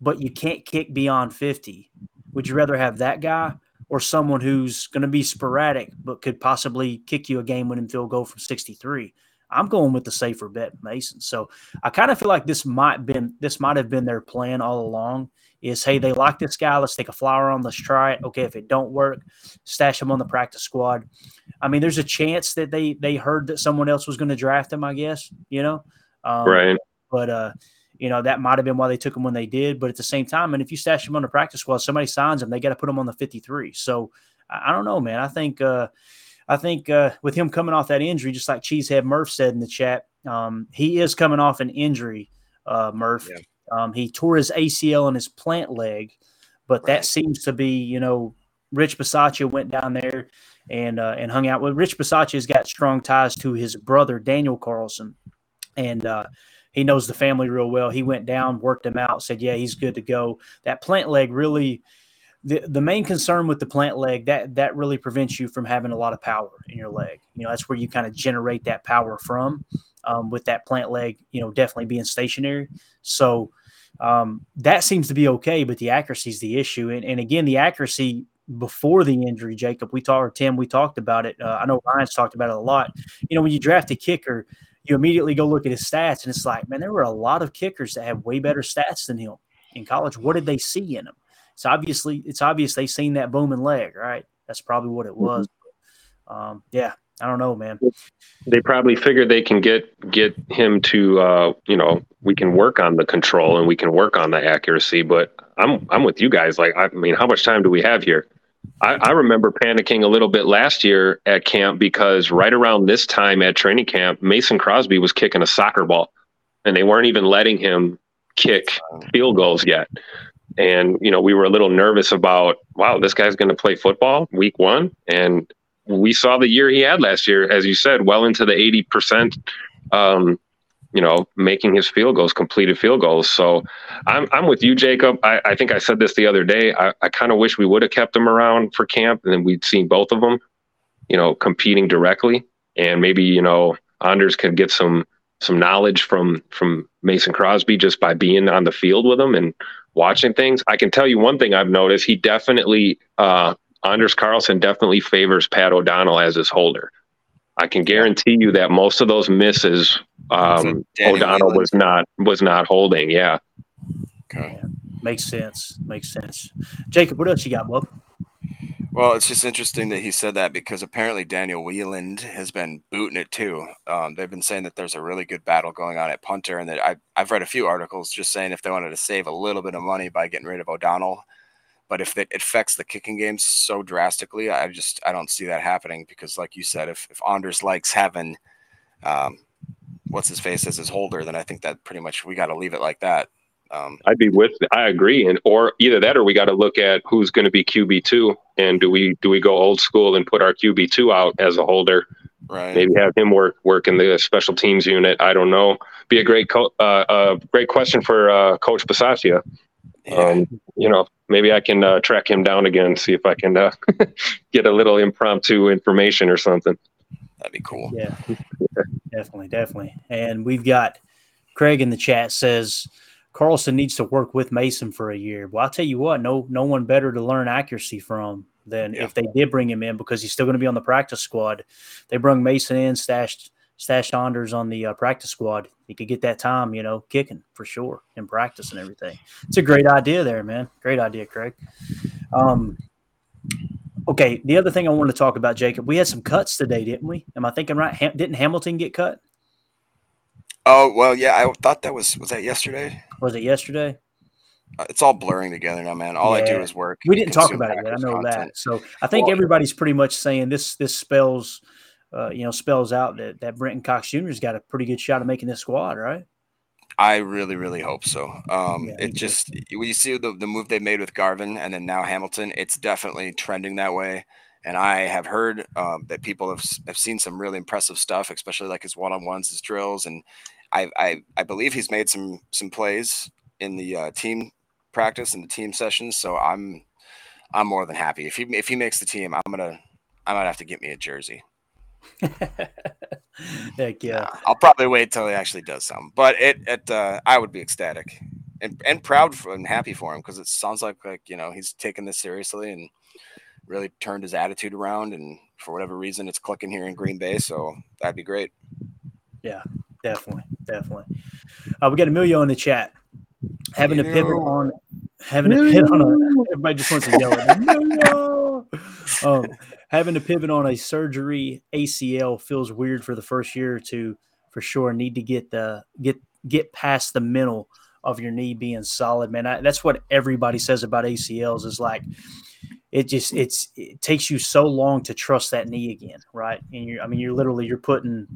but you can't kick beyond 50. Would you rather have that guy or someone who's going to be sporadic but could possibly kick you a game winning field goal from 63? I'm going with the safer bet, Mason. So I kind of feel like this might been this might have been their plan all along. Is hey, they like this guy. Let's take a flower on. Let's try it. Okay, if it don't work, stash him on the practice squad. I mean, there's a chance that they they heard that someone else was going to draft him. I guess you know, um, right? But uh, you know that might have been why they took him when they did. But at the same time, and if you stash him on the practice squad, somebody signs him, they got to put him on the 53. So I, I don't know, man. I think. Uh, I think uh, with him coming off that injury, just like Cheesehead Murph said in the chat, um, he is coming off an injury, uh, Murph. Yeah. Um, he tore his ACL in his plant leg, but right. that seems to be, you know, Rich Bisaccia went down there and uh, and hung out with Rich Bisaccia has got strong ties to his brother Daniel Carlson, and uh, he knows the family real well. He went down, worked him out, said, "Yeah, he's good to go." That plant leg really the the main concern with the plant leg that that really prevents you from having a lot of power in your leg. You know, that's where you kind of generate that power from. Um, with that plant leg, you know, definitely being stationary. So um, that seems to be okay, but the accuracy is the issue. And, and again, the accuracy before the injury, Jacob, we talked, or Tim, we talked about it. Uh, I know Ryan's talked about it a lot. You know, when you draft a kicker, you immediately go look at his stats, and it's like, man, there were a lot of kickers that have way better stats than him in college. What did they see in him? it's obviously it's obvious they seen that booming leg, right? That's probably what it mm-hmm. was. Mm-hmm. Um, yeah, I don't know, man. They probably figured they can get get him to uh, you know we can work on the control and we can work on the accuracy. But I'm I'm with you guys. Like I mean, how much time do we have here? I, I remember panicking a little bit last year at camp because right around this time at training camp, Mason Crosby was kicking a soccer ball, and they weren't even letting him kick field goals yet. And, you know, we were a little nervous about, wow, this guy's going to play football week one. And we saw the year he had last year, as you said, well into the 80%, um, you know, making his field goals, completed field goals. So I'm, I'm with you, Jacob. I, I think I said this the other day. I, I kind of wish we would have kept him around for camp and then we'd seen both of them, you know, competing directly. And maybe, you know, Anders could get some some knowledge from from Mason Crosby just by being on the field with him and watching things. I can tell you one thing I've noticed: he definitely, uh, Anders Carlson definitely favors Pat O'Donnell as his holder. I can guarantee you that most of those misses, um, O'Donnell was not was not holding. Yeah. Okay. Yeah, makes sense. Makes sense. Jacob, what else you got, bub? Well, it's just interesting that he said that because apparently Daniel Whelan has been booting it too. Um, they've been saying that there's a really good battle going on at punter, and that I, I've read a few articles just saying if they wanted to save a little bit of money by getting rid of O'Donnell, but if it affects the kicking game so drastically, I just I don't see that happening because, like you said, if if Anders likes having um, what's his face as his holder, then I think that pretty much we got to leave it like that. Um, I'd be with. I agree, and or either that, or we got to look at who's going to be QB two, and do we do we go old school and put our QB two out as a holder? Right. Maybe have him work work in the special teams unit. I don't know. Be a great co- uh, uh, great question for uh, Coach Bisaccia. Yeah. Um, you know, maybe I can uh, track him down again, see if I can uh, get a little impromptu information or something. That'd be cool. Yeah, definitely, definitely. And we've got Craig in the chat says Carlson needs to work with Mason for a year. Well, I'll tell you what, no, no one better to learn accuracy from than yeah. if they did bring him in because he's still going to be on the practice squad. They bring Mason in, stashed stashed Anders on the uh, practice squad. He could get that time, you know, kicking for sure in practice and everything. It's a great idea there, man. Great idea, Craig. Um, okay, the other thing I wanted to talk about, Jacob, we had some cuts today, didn't we? Am I thinking right? Ham- didn't Hamilton get cut? Oh well, yeah. I thought that was was that yesterday. Was it yesterday? Uh, it's all blurring together now, man. All yeah. I do is work. We didn't talk about it yet. I know content. that. So I think well, everybody's pretty much saying this. This spells, uh, you know, spells out that that Brenton Cox Jr.'s got a pretty good shot of making this squad, right? I really, really hope so. Um, yeah, it just when you see the the move they made with Garvin and then now Hamilton, it's definitely trending that way. And I have heard um, that people have, have seen some really impressive stuff, especially like his one on ones, his drills, and I, I I believe he's made some some plays in the uh, team practice and the team sessions. So I'm I'm more than happy if he if he makes the team. I'm gonna I might have to get me a jersey. Heck yeah! Nah, I'll probably wait till he actually does something, but it it uh, I would be ecstatic and and proud for, and happy for him because it sounds like like you know he's taking this seriously and really turned his attitude around and for whatever reason it's clicking here in Green Bay. So that'd be great. Yeah, definitely, definitely. Uh, we got Emilio in the chat having to pivot on having to pivot on a everybody just wants to yell at me. um, having to pivot on a surgery ACL feels weird for the first year or two for sure. Need to get the get get past the mental of your knee being solid, man. I, that's what everybody says about ACLs is like it just it's it takes you so long to trust that knee again, right? And you I mean you're literally you're putting,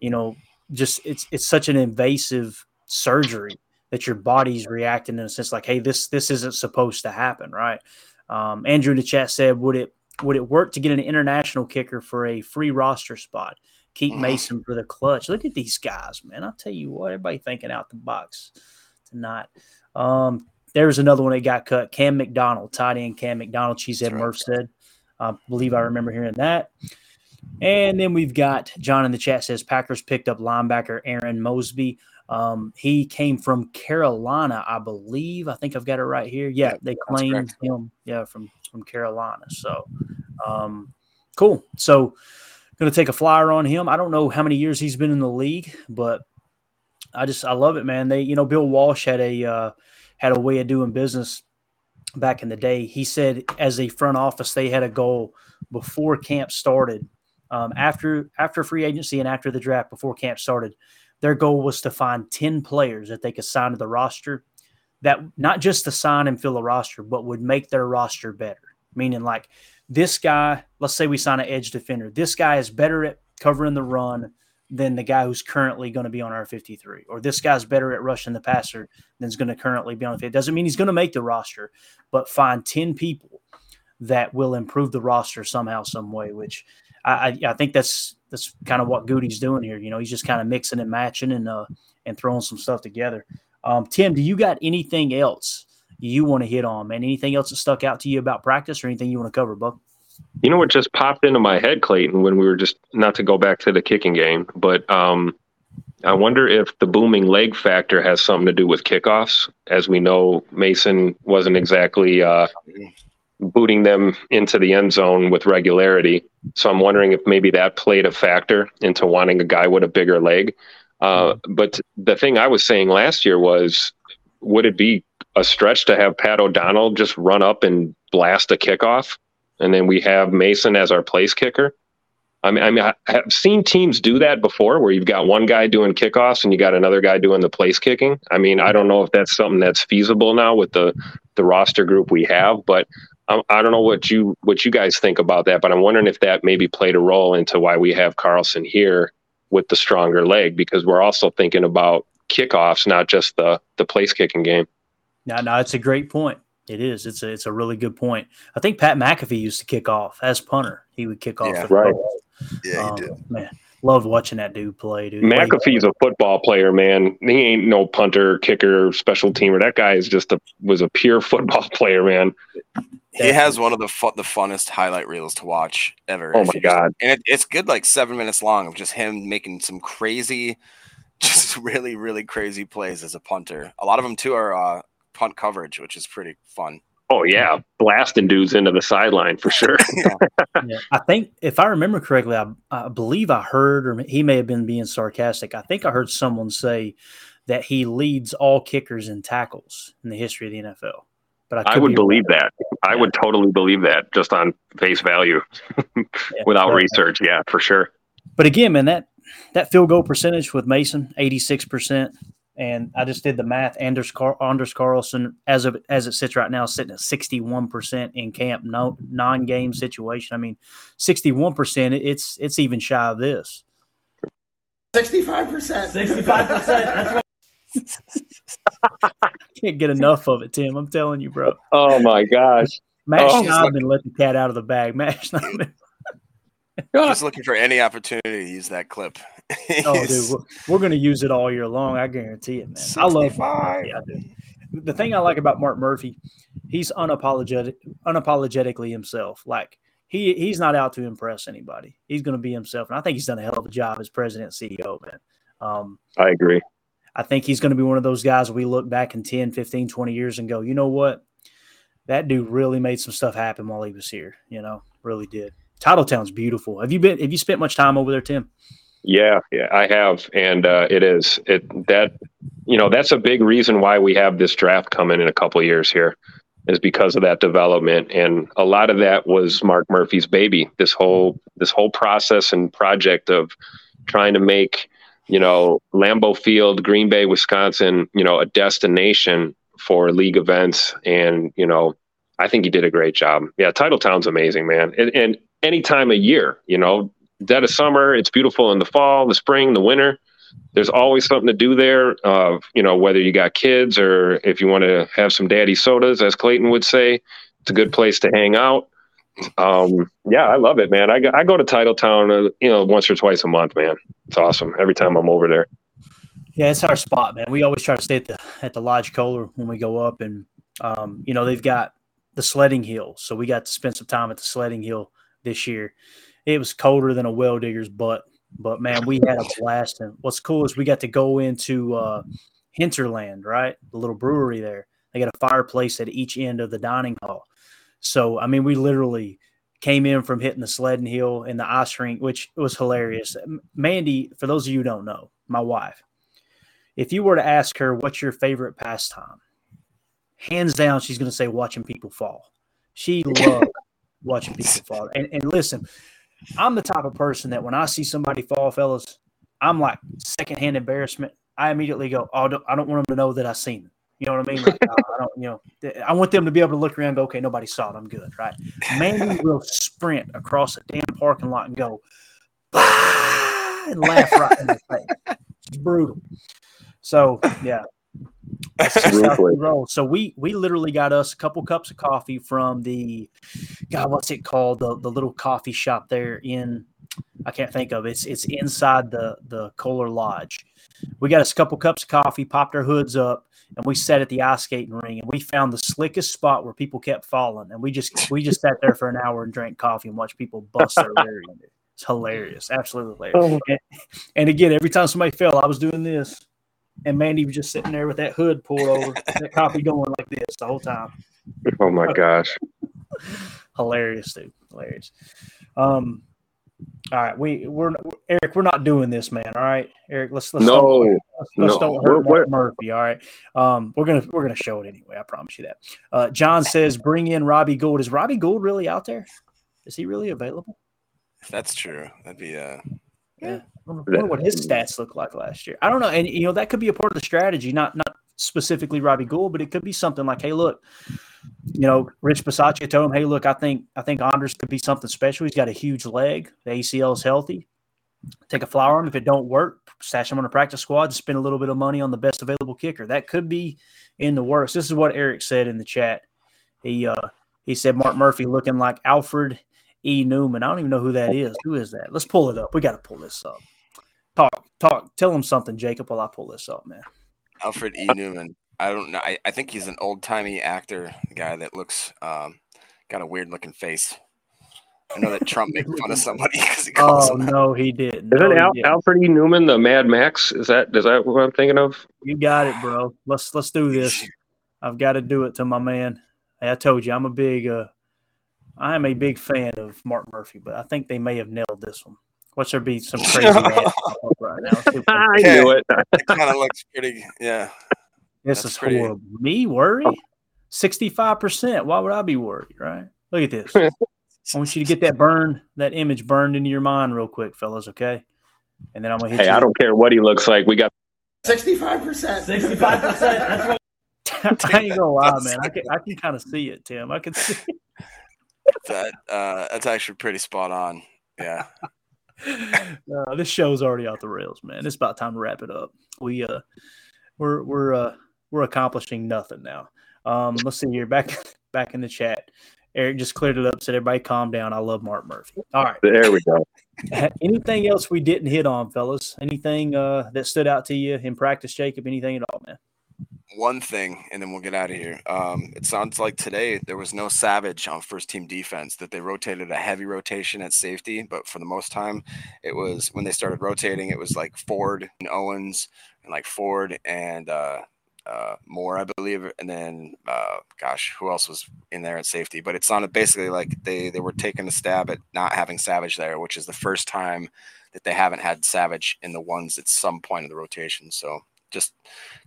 you know, just it's it's such an invasive surgery that your body's reacting in a sense like, hey, this this isn't supposed to happen, right? Um, Andrew in the chat said, would it would it work to get an international kicker for a free roster spot? Keep Mm-hmm. Mason for the clutch. Look at these guys, man. I'll tell you what, everybody thinking out the box tonight. Um, there's another one that got cut. Cam McDonald, tight end Cam McDonald. Cheesehead Murph said. I believe I remember hearing that. And then we've got John in the chat says Packers picked up linebacker Aaron Mosby. Um, he came from Carolina, I believe. I think I've got it right here. Yeah, they claimed him. Yeah, from from Carolina. So, um, cool. So, going to take a flyer on him. I don't know how many years he's been in the league, but I just I love it, man. They, you know, Bill Walsh had a uh, had a way of doing business back in the day. He said as a front office, they had a goal before camp started, um, after after free agency and after the draft, before camp started. Their goal was to find ten players that they could sign to the roster that not just to sign and fill a roster, but would make their roster better. Meaning, like this guy, let's say we sign an edge defender. This guy is better at covering the run than the guy who's currently going to be on our 53, or this guy's better at rushing the passer than is going to currently be on the. It doesn't mean he's going to make the roster, but find 10 people that will improve the roster somehow, some way. Which I, I, I think that's that's kind of what Goody's doing here. You know, he's just kind of mixing and matching and uh and throwing some stuff together. Um, Tim, do you got anything else you want to hit on, man? Anything else that stuck out to you about practice or anything you want to cover, Buck? You know what just popped into my head, Clayton, when we were just not to go back to the kicking game, but um, I wonder if the booming leg factor has something to do with kickoffs. As we know, Mason wasn't exactly uh, booting them into the end zone with regularity. So I'm wondering if maybe that played a factor into wanting a guy with a bigger leg. Uh, but the thing I was saying last year was, would it be a stretch to have Pat O'Donnell just run up and blast a kickoff, and then we have Mason as our place kicker? I mean, I mean, I have seen teams do that before, where you've got one guy doing kickoffs and you got another guy doing the place kicking. I mean, I don't know if that's something that's feasible now with the the roster group we have, but I, I don't know what you what you guys think about that. But I'm wondering if that maybe played a role into why we have Carlson here with the stronger leg, because we're also thinking about kickoffs, not just the the place kicking game. No, no, it's a great point. It is. It's a it's a really good point. I think Pat McAfee used to kick off as punter. He would kick off. Yeah, the right. ball. Yeah, Um, he did. Man, loved watching that dude play, dude. McAfee's a football player, man. He ain't no punter, kicker, special teamer. That guy is just a was a pure football player, man. He has one of the fu- the funnest highlight reels to watch ever. Oh my God. and it, it's good, like seven minutes long of just him making some crazy, just really really crazy plays as a punter. A lot of them too are uh, punt coverage, which is pretty fun. Oh yeah, blasting dudes into the sideline for sure. Yeah. I think if I remember correctly, I, I believe I heard, or he may have been being sarcastic. I think I heard someone say that he leads all kickers and tackles in the history of the NFL. But I, I would be believe wrong. that. I would totally believe that just on face value, without but- research. Yeah, for sure. But again, man, that that field goal percentage with Mason, eighty six percent, and I just mm-hmm. did the math. Anders Car- Anders Carlson, as of as it sits right now, sitting at sixty one percent in camp, no non game situation. I mean, sixty one percent. It's it's even shy of this. Sixty-five percent. Sixty-five percent. That's what. Can't get enough of it, Tim. I'm telling you, bro. Oh my gosh. Matt Oh. Schneidman let the cat out of the bag. Matt Schneidman. Just looking for any opportunity to use that clip. oh, dude, we're, we're going to use it all year long. I guarantee it, man. 65. I love Murphy. I do. The thing I like about Mark Murphy, he's unapologetic, unapologetically himself. Like he he's not out to impress anybody. He's going to be himself, and I think he's done a hell of a job as president CEO, man. Um, I agree. I think he's going to be one of those guys we look back in 10, 15, 20 years and go, you know what? That dude really made some stuff happen while he was here, you know, really did. Titletown's beautiful. Have you been have you spent much time over there, Tim? Yeah, yeah, I have, and uh, it is it that you know that's a big reason why we have this draft coming in a couple years here, is because of that development, and a lot of that was Mark Murphy's baby. This whole this whole process and project of trying to make you know Lambeau Field, Green Bay, Wisconsin, you know a destination for league events, and you know I think he did a great job. Yeah, Titletown's amazing, man, and, and any time of year, you know dead of summer. It's beautiful in the fall, the spring, the winter. There's always something to do there. Uh, you know, whether you got kids or if you want to have some daddy sodas, as Clayton would say, it's a good place to hang out. Um, yeah, I love it, man. I, I go to Titletown, uh, you know, once or twice a month, man. It's awesome every time I'm over there. Yeah, it's our spot, man. We always try to stay at the at the Lodge Kohler when we go up, and um, you know they've got the sledding hill, so we got to spend some time at the sledding hill this year it was colder than a well digger's butt. But man, we had a blast. And what's cool is we got to go into uh, Hinterland, right? The little brewery there. They got a fireplace at each end of the dining hall. So I mean, we literally came in from hitting the sledding hill and the ice rink, which was hilarious. Mandy, for those of you who don't know, my wife, if you were to ask her what's your favorite pastime, hands down, she's going to say watching people fall. She loves watching people fall. And, and listen, I'm the type of person that when I see somebody fall, fellas, I'm like secondhand embarrassment. I immediately go, oh, I don't want them to know that I seen them. You know what I mean? Like, I don't, you know, I want them to be able to look around and go, okay, nobody saw it. I'm good, right? Mandy will sprint across a damn parking lot and go, ah, and laugh right in the face. It's brutal. So, yeah, roll. So we we literally got us a couple cups of coffee from the God, what's it called? The the little coffee shop there in I can't think of it. It's it's inside the the Kohler Lodge. We got us a couple cups of coffee, popped our hoods up, and we sat at the ice skating ring and we found the slickest spot where people kept falling. And we just we just sat there for an hour and drank coffee and watched people bust their rear end. It's hilarious, absolutely hilarious. Oh. And, and again, every time somebody fell, I was doing this and Mandy was just sitting there with that hood pulled over, that copy going like this the whole time. Oh my gosh! Hilarious, dude. Hilarious. Um, all right, we we're Eric. We're not doing this, man. All right, Eric. Let's let's no, don't, let's, let's no. don't hurt Mark Murphy. All right. Um, we're gonna we're gonna show it anyway. I promise you that. Uh, John says, bring in Robbie Gould. Is Robbie Gould really out there? Is he really available? If that's true, that'd be uh yeah. I wonder what his stats look like last year. I don't know, and you know that could be a part of the strategy, not not specifically Robbie Gould, but it could be something like, hey, look, you know, Rich Bisaccia told him, hey, look, I think I think Anders could be something special. He's got a huge leg. The ACL is healthy. Take a flower on him. If it don't work, stash him on a practice squad. Just spend a little bit of money on the best available kicker. That could be in the works. This is what Eric said in the chat. He uh he said Mark Murphy looking like Alfred E. Neuman. I don't even know who that is. Who is that? Let's pull it up. We got to pull this up. Talk, talk. Tell him something, Jacob, while I pull this up, man. Alfred E. Neuman. I don't know. I, I think he's an old timey actor guy that looks um, got a weird looking face. I know that Trump made fun of somebody because he calls oh, him. no, he didn't. Isn't no, Al- didn't. Alfred E. Newman the Mad Max? Is that is that what I'm thinking of? You got it, bro. Let's let's do this. I've got to do it to my man. Hey, I told you I'm a big uh I am a big fan of Mark Murphy, but I think they may have nailed this one. What's there be some crazy right now. I knew it. it kind of looks pretty. Yeah. This That's is pretty- horrible. Me worry? 65%. Why would I be worried, right? Look at this. I want you to get that burn, that image burned into your mind real quick, fellas, okay? And then I'm gonna hit Hey, you. I don't care what he looks like. We got Sixty-five percent. Sixty-five percent. That's what. I ain't gonna lie, man. I can I can kind of see it, Tim. I can see That uh, that's actually pretty spot on. Yeah. uh, this show's already off the rails, man. It's about time to wrap it up. We uh we're we're uh we're accomplishing nothing now. Um let's see here. Back back in the chat. Eric just cleared it up, said everybody calm down. I love Mark Murphy. All right. There we go. Anything else we didn't hit on, fellas? Anything uh, that stood out to you in practice, Jacob? Anything at all, man? One thing, and then we'll get out of here. Um, it sounds like today there was no Savage on first team defense, that they rotated a heavy rotation at safety, but for the most time, it was when they started rotating, it was like Ford and Owens and like Ford and uh, uh, Moore, I believe, and then uh, gosh, who else was in there at safety? But it sounded basically like they they were taking a stab at not having Savage there, which is the first time that they haven't had Savage in the ones at some point in the rotation. So just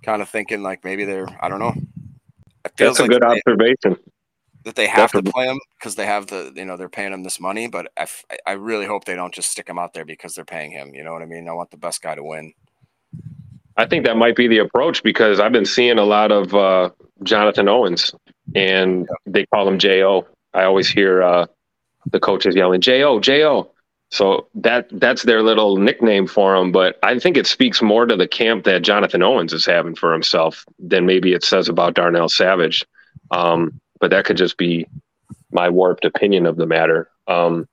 kind of thinking like maybe they're I don't know. It feels That's a like good they, observation. That they have Definitely. to play him because they have the you know they're paying him this money, but I, I really hope they don't just stick him out there because they're paying him. You know what I mean? I want the best guy to win. I think that might be the approach because I've been seeing a lot of uh, Jonathan Owens, and they call him Jo. I always hear uh, the coaches yelling Jo, Jo. So that that's their little nickname for him. But I think it speaks more to the camp that Jonathan Owens is having for himself than maybe it says about Darnell Savage. Um, but that could just be my warped opinion of the matter. Um,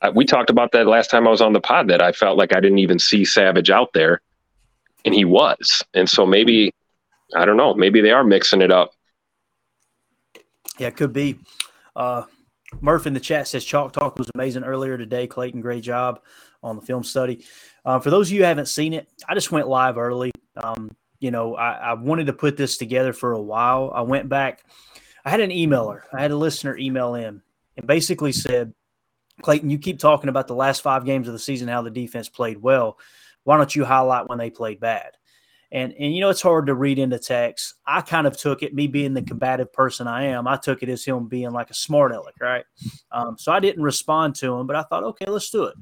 I, we talked about that last time I was on the pod that I felt like I didn't even see Savage out there and he was. And so maybe I don't know, maybe they are mixing it up. Yeah, it could be. Uh, Murph in the chat says Chalk Talk was amazing earlier today. Clayton, great job on the film study. Um, for those of you who haven't seen it, I just went live early. Um, you know, I, I, wanted to put this together for a while. I went back. I had an emailer. I had a listener email in and basically said, Clayton, you keep talking about the last five games of the season, how the defense played well why don't you highlight when they played bad? And and you know it's hard to read into text. I kind of took it, me being the combative person I am, I took it as him being like a smart aleck, right? Um, so I didn't respond to him, but I thought, okay, let's do it.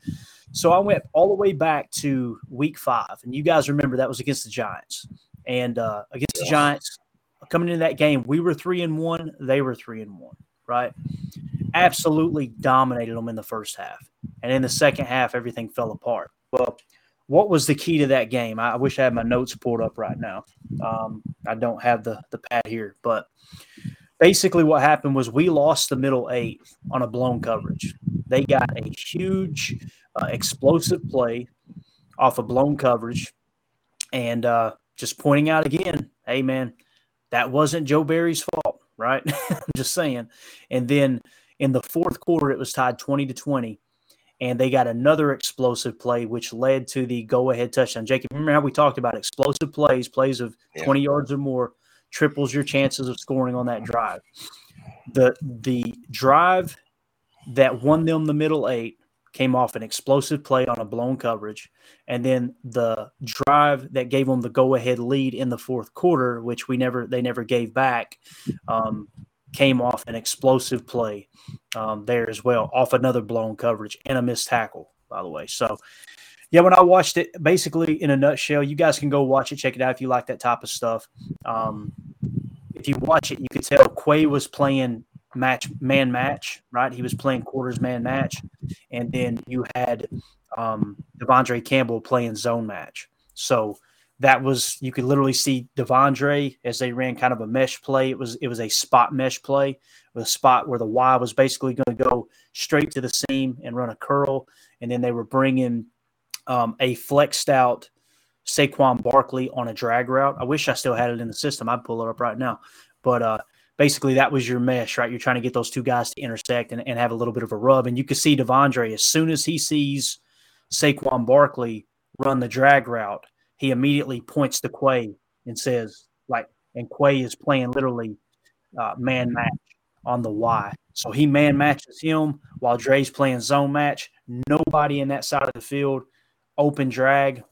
So I went all the way back to week five, and you guys remember that was against the Giants, and uh, against the Giants coming into that game, we were three and one, they were three and one, right? Absolutely dominated them in the first half, and in the second half, everything fell apart. Well what was the key to that game? I, wish I had my notes pulled up right now. Um, I don't have the the pad here, but basically what happened was we lost the middle eight on a blown coverage. They got a huge uh, explosive play off a of blown coverage, and uh, just pointing out again, hey man, that wasn't Joe Barry's fault, right? I'm just saying. And then in the fourth quarter, it was tied twenty to twenty and they got another explosive play, which led to the go-ahead touchdown. Jacob, remember how we talked about explosive plays, plays of yeah. 20 yards or more, triples your chances of scoring on that drive. The the drive that won them the middle eight came off an explosive play on a blown coverage, and then the drive that gave them the go-ahead lead in the fourth quarter, which we never they never gave back, um, came off an explosive play um, there as well, off another blown coverage and a missed tackle, by the way. So, yeah, when I watched it, basically in a nutshell, you guys can go watch it, check it out if you like that type of stuff. Um, if you watch it, you could tell Quay was playing match man match, right? He was playing quarters man match, and then you had um, De'Vondre Campbell playing zone match. So that was you could literally see De'Vondre as they ran kind of a mesh play. It was it was a spot mesh play with a spot where the Y was basically going to go straight to the seam and run a curl, and then they were bringing um, a flexed out Saquon Barkley on a drag route. I wish I still had it in the system. I'd pull it up right now, but uh, basically that was your mesh, right? You're trying to get those two guys to intersect and, and have a little bit of a rub, and you could see De'Vondre as soon as he sees Saquon Barkley run the drag route he immediately points to Quay and says, like, and Quay is playing literally uh, man match on the Y. So he man matches him while Dre's playing zone match. Nobody in that side of the field, open drag,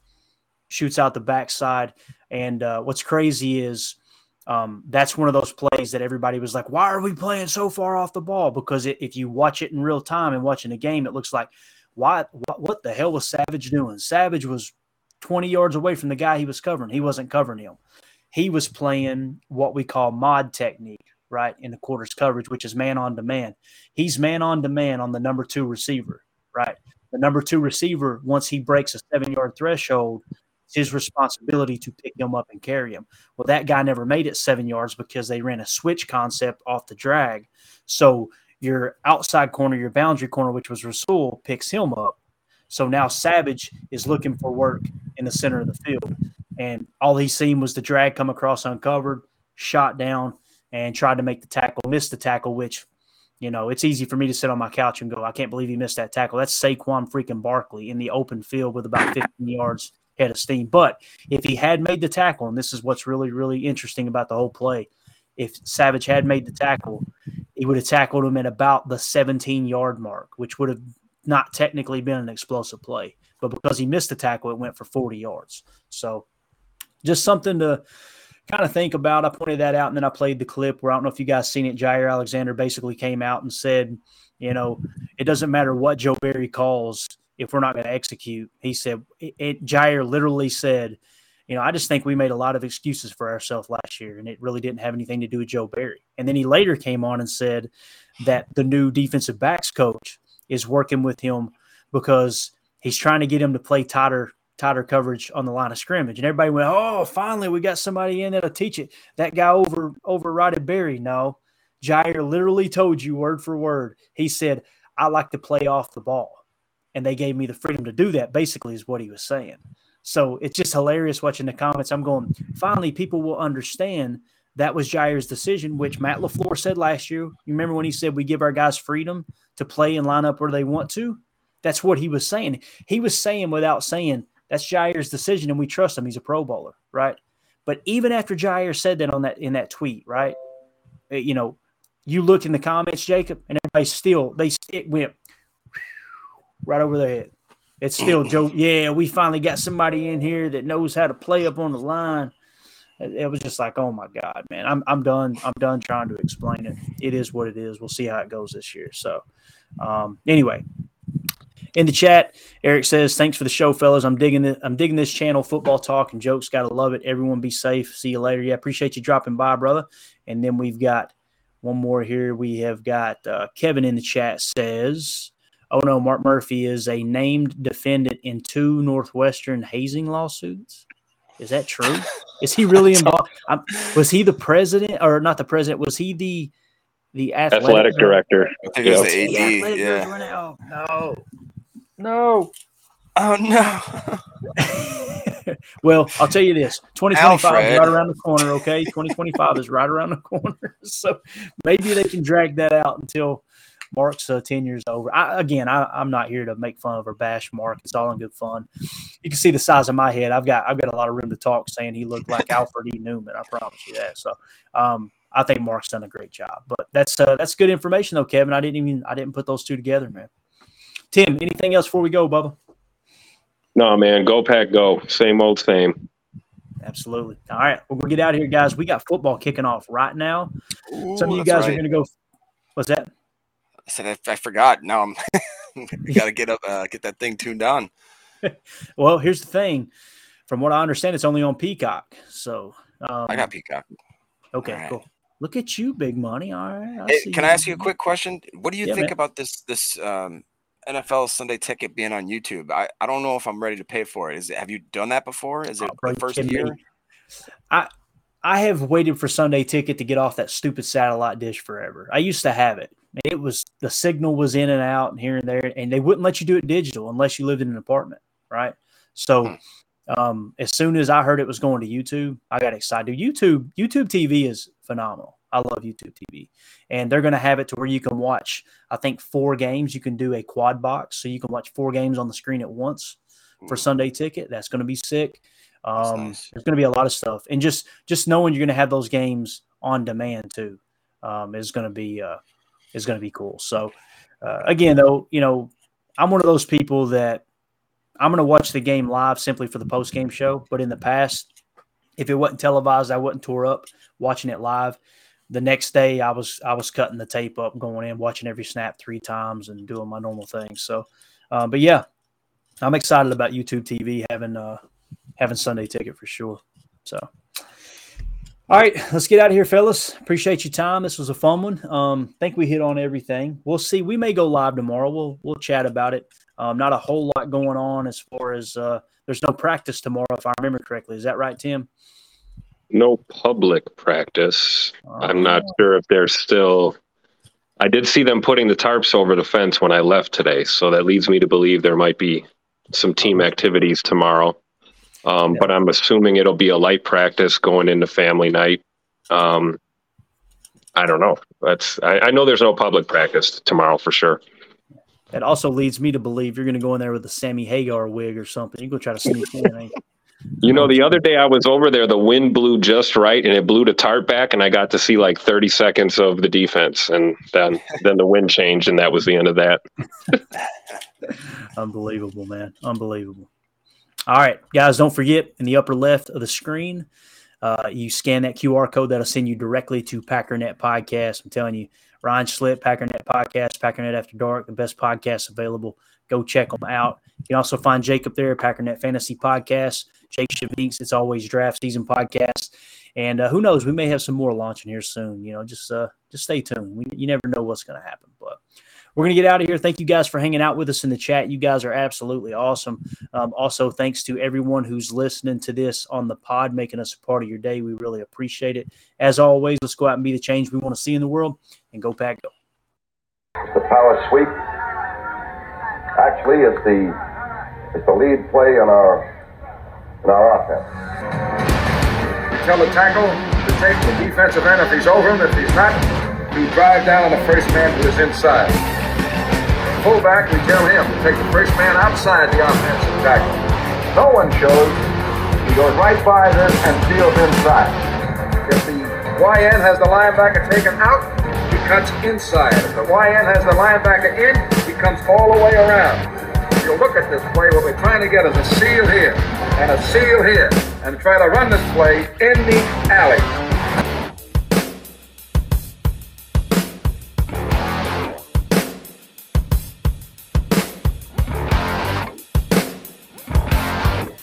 shoots out the backside. And uh, what's crazy is um, that's one of those plays that everybody was like, why are we playing so far off the ball? Because it, if you watch it in real time and watching the game, it looks like, why, what, what the hell was Savage doing? Savage was 20 yards away from the guy he was covering. He wasn't covering him. He was playing what we call mod technique, right, in the quarters coverage, which is man on demand. He's man on demand on the number two receiver, right? The number two receiver, once he breaks a seven yard threshold, it's his responsibility to pick him up and carry him. Well, that guy never made it seven yards because they ran a switch concept off the drag. So your outside corner, your boundary corner, which was Rasul, picks him up. So now Savage is looking for work in the center of the field. And all he seen was the drag come across uncovered, shot down, and tried to make the tackle, missed the tackle, which, you know, it's easy for me to sit on my couch and go, I can't believe he missed that tackle. That's Saquon freaking Barkley in the open field with about 15 yards head of steam. But if he had made the tackle, and this is what's really, really interesting about the whole play, if Savage had made the tackle, he would have tackled him at about the 17 yard mark, which would have not technically been an explosive play. But because he missed the tackle, it went for 40 yards. So just something to kind of think about. I pointed that out and then I played the clip where I don't know if you guys seen it. Jaire Alexander basically came out and said, you know, it doesn't matter what Joe Barry calls if we're not going to execute. He said, it, it, Jaire literally said, you know, I just think we made a lot of excuses for ourselves last year, and it really didn't have anything to do with Joe Barry. And then he later came on and said that the new defensive backs coach is working with him because he's trying to get him to play tighter tighter coverage on the line of scrimmage. And everybody went, "Oh, finally we got somebody in that'll teach it." That guy over overrided Barry. No, Jaire literally told you word for word. He said, "I like to play off the ball," and they gave me the freedom to do that. Basically, is what he was saying. So it's just hilarious watching the comments. I'm going, finally, people will understand that was Jaire's decision, which Matt LaFleur said last year. You remember when he said we give our guys freedom to play and line up where they want to? That's what he was saying. He was saying without saying that's Jaire's decision, and we trust him. He's a Pro Bowler, right? But even after Jair said that on that in that tweet, right? Eh, you know, you look in the comments, Jacob, and everybody still they it went right over their head. It's still Joe. Yeah, we finally got somebody in here that knows how to play up on the line. It was just like, oh my god, man, I'm I'm done. I'm done trying to explain it. It is what it is. We'll see how it goes this year. So, um, anyway, in the chat, Eric says, "Thanks for the show, fellas. I'm digging it. I'm digging this channel, football talk and jokes. Gotta love it. Everyone be safe. See you later. Yeah, appreciate you dropping by, brother. And then we've got one more here. We have got uh, Kevin in the chat says, "Oh no, Mark Murphy is a named defendant in two Northwestern hazing lawsuits. Is that true? is he really involved? I'm, was he the president or not the president? Was he the the athletic, athletic director? I think it was the AD. Yeah. Oh, no, no. Oh no. well, I'll tell you this: 2025 is right around the corner. Okay, 2025 is right around the corner. So maybe they can drag that out until Mark's uh, 10 years over. I, again, I, I'm not here to make fun of or bash Mark. It's all in good fun. You can see the size of my head. I've got I've got a lot of room to talk, saying he looked like Alfred E. Neuman. I promise you that. So, um, I think Mark's done a great job. But that's uh, that's good information though, Kevin. I didn't even I didn't put those two together, man. Tim, anything else before we go, Bubba? No, man, go pack, go. Same old same. Absolutely. All right, well, we'll get out of here, guys. We got football kicking off right now. Some of you that's guys are going to go. What's that? I said I, I forgot. Now I'm got to get up, uh, get that thing tuned on. Well, here's the thing. From what I understand, it's only on Peacock. So um, I got Peacock. Okay, right. cool. Look at you, big money. All right. Hey, can I ask you a quick question? What do you Yeah, think man. about this this um, NFL Sunday ticket being on YouTube? I, I don't know if I'm ready to pay for it. Is it have you done that before? Is it Oh, bro, the first kidding me? year? I I have waited for Sunday Ticket to get off that stupid satellite dish forever. I used to have it. It was the signal was in and out and here and there, and they wouldn't let you do it digital unless you lived in an apartment, right? So, um, as soon as I heard it was going to YouTube, I got excited. YouTube YouTube TV is phenomenal. I love YouTube TV, and they're going to have it to where you can watch. I think four games. You can do a quad box, so you can watch four games on the screen at once for Sunday Ticket. That's going to be sick. Um, There's going to be a lot of stuff, and just just knowing you're going to have those games on demand too um, is going to be uh, is going to be cool. So uh, again, though, you know, I'm one of those people that I'm going to watch the game live simply for the post game show. But in the past, if it wasn't televised, I wasn't tore up watching it live. The next day, I was I was cutting the tape up, going in, watching every snap three times, and doing my normal things. So, uh, but yeah, I'm excited about YouTube TV having uh, having Sunday ticket for sure. So, all right, let's get out of here, fellas. Appreciate your time. This was a fun one. Um, think we hit on everything. We'll see. We may go live tomorrow. We'll we'll chat about it. Um, not a whole lot going on as far as uh, there's no practice tomorrow, if I remember correctly. Is that right, Tim? No public practice. I'm not sure if they're still I did see them putting the tarps over the fence when I left today, so that leads me to believe there might be some team activities tomorrow. Um, yeah. But I'm assuming it'll be a light practice going into family night. Um, I don't know. That's I, I know there's no public practice tomorrow for sure. That also leads me to believe you're going to go in there with a Sammy Hagar wig or something. You go try to sneak in. You know, the other day I was over there, the wind blew just right, and it blew the tarp back, and I got to see like 30 seconds of the defense, and then then the wind changed, and that was the end of that. Unbelievable, man! Unbelievable. All right, guys, don't forget in the upper left of the screen, uh, you scan that QR code that'll send you directly to Packernet Podcast. I'm telling you, Ryan Schlip, Packernet Podcast, Packernet After Dark, the best podcast available. Go check them out. You can also find Jacob there, Packernet Fantasy Podcast. Jake Shavinks, it's always draft season podcast. And uh, who knows, we may have some more launching here soon. You know, just uh, just stay tuned. We, you never know what's going to happen. But we're going to get out of here. Thank you guys for hanging out with us in the chat. You guys are absolutely awesome. Um, also, thanks to everyone who's listening to this on the pod, making us a part of your day. We really appreciate it. As always, let's go out and be the change we want to see in the world and go pack go. The power sweep actually is the is the lead play in our in our offense. Tell the tackle to take the defensive end if he's over him. If he's not, to drive down on the first man who is inside fullback, we tell him to take the first man outside the offensive tackle. No one shows. He goes right by them and steals inside. If the YN has the linebacker taken out, he cuts inside. If the YN has the linebacker in, he comes all the way around. If you look at this play, what we're trying to get is a seal here and a seal here and try to run this play in the alley.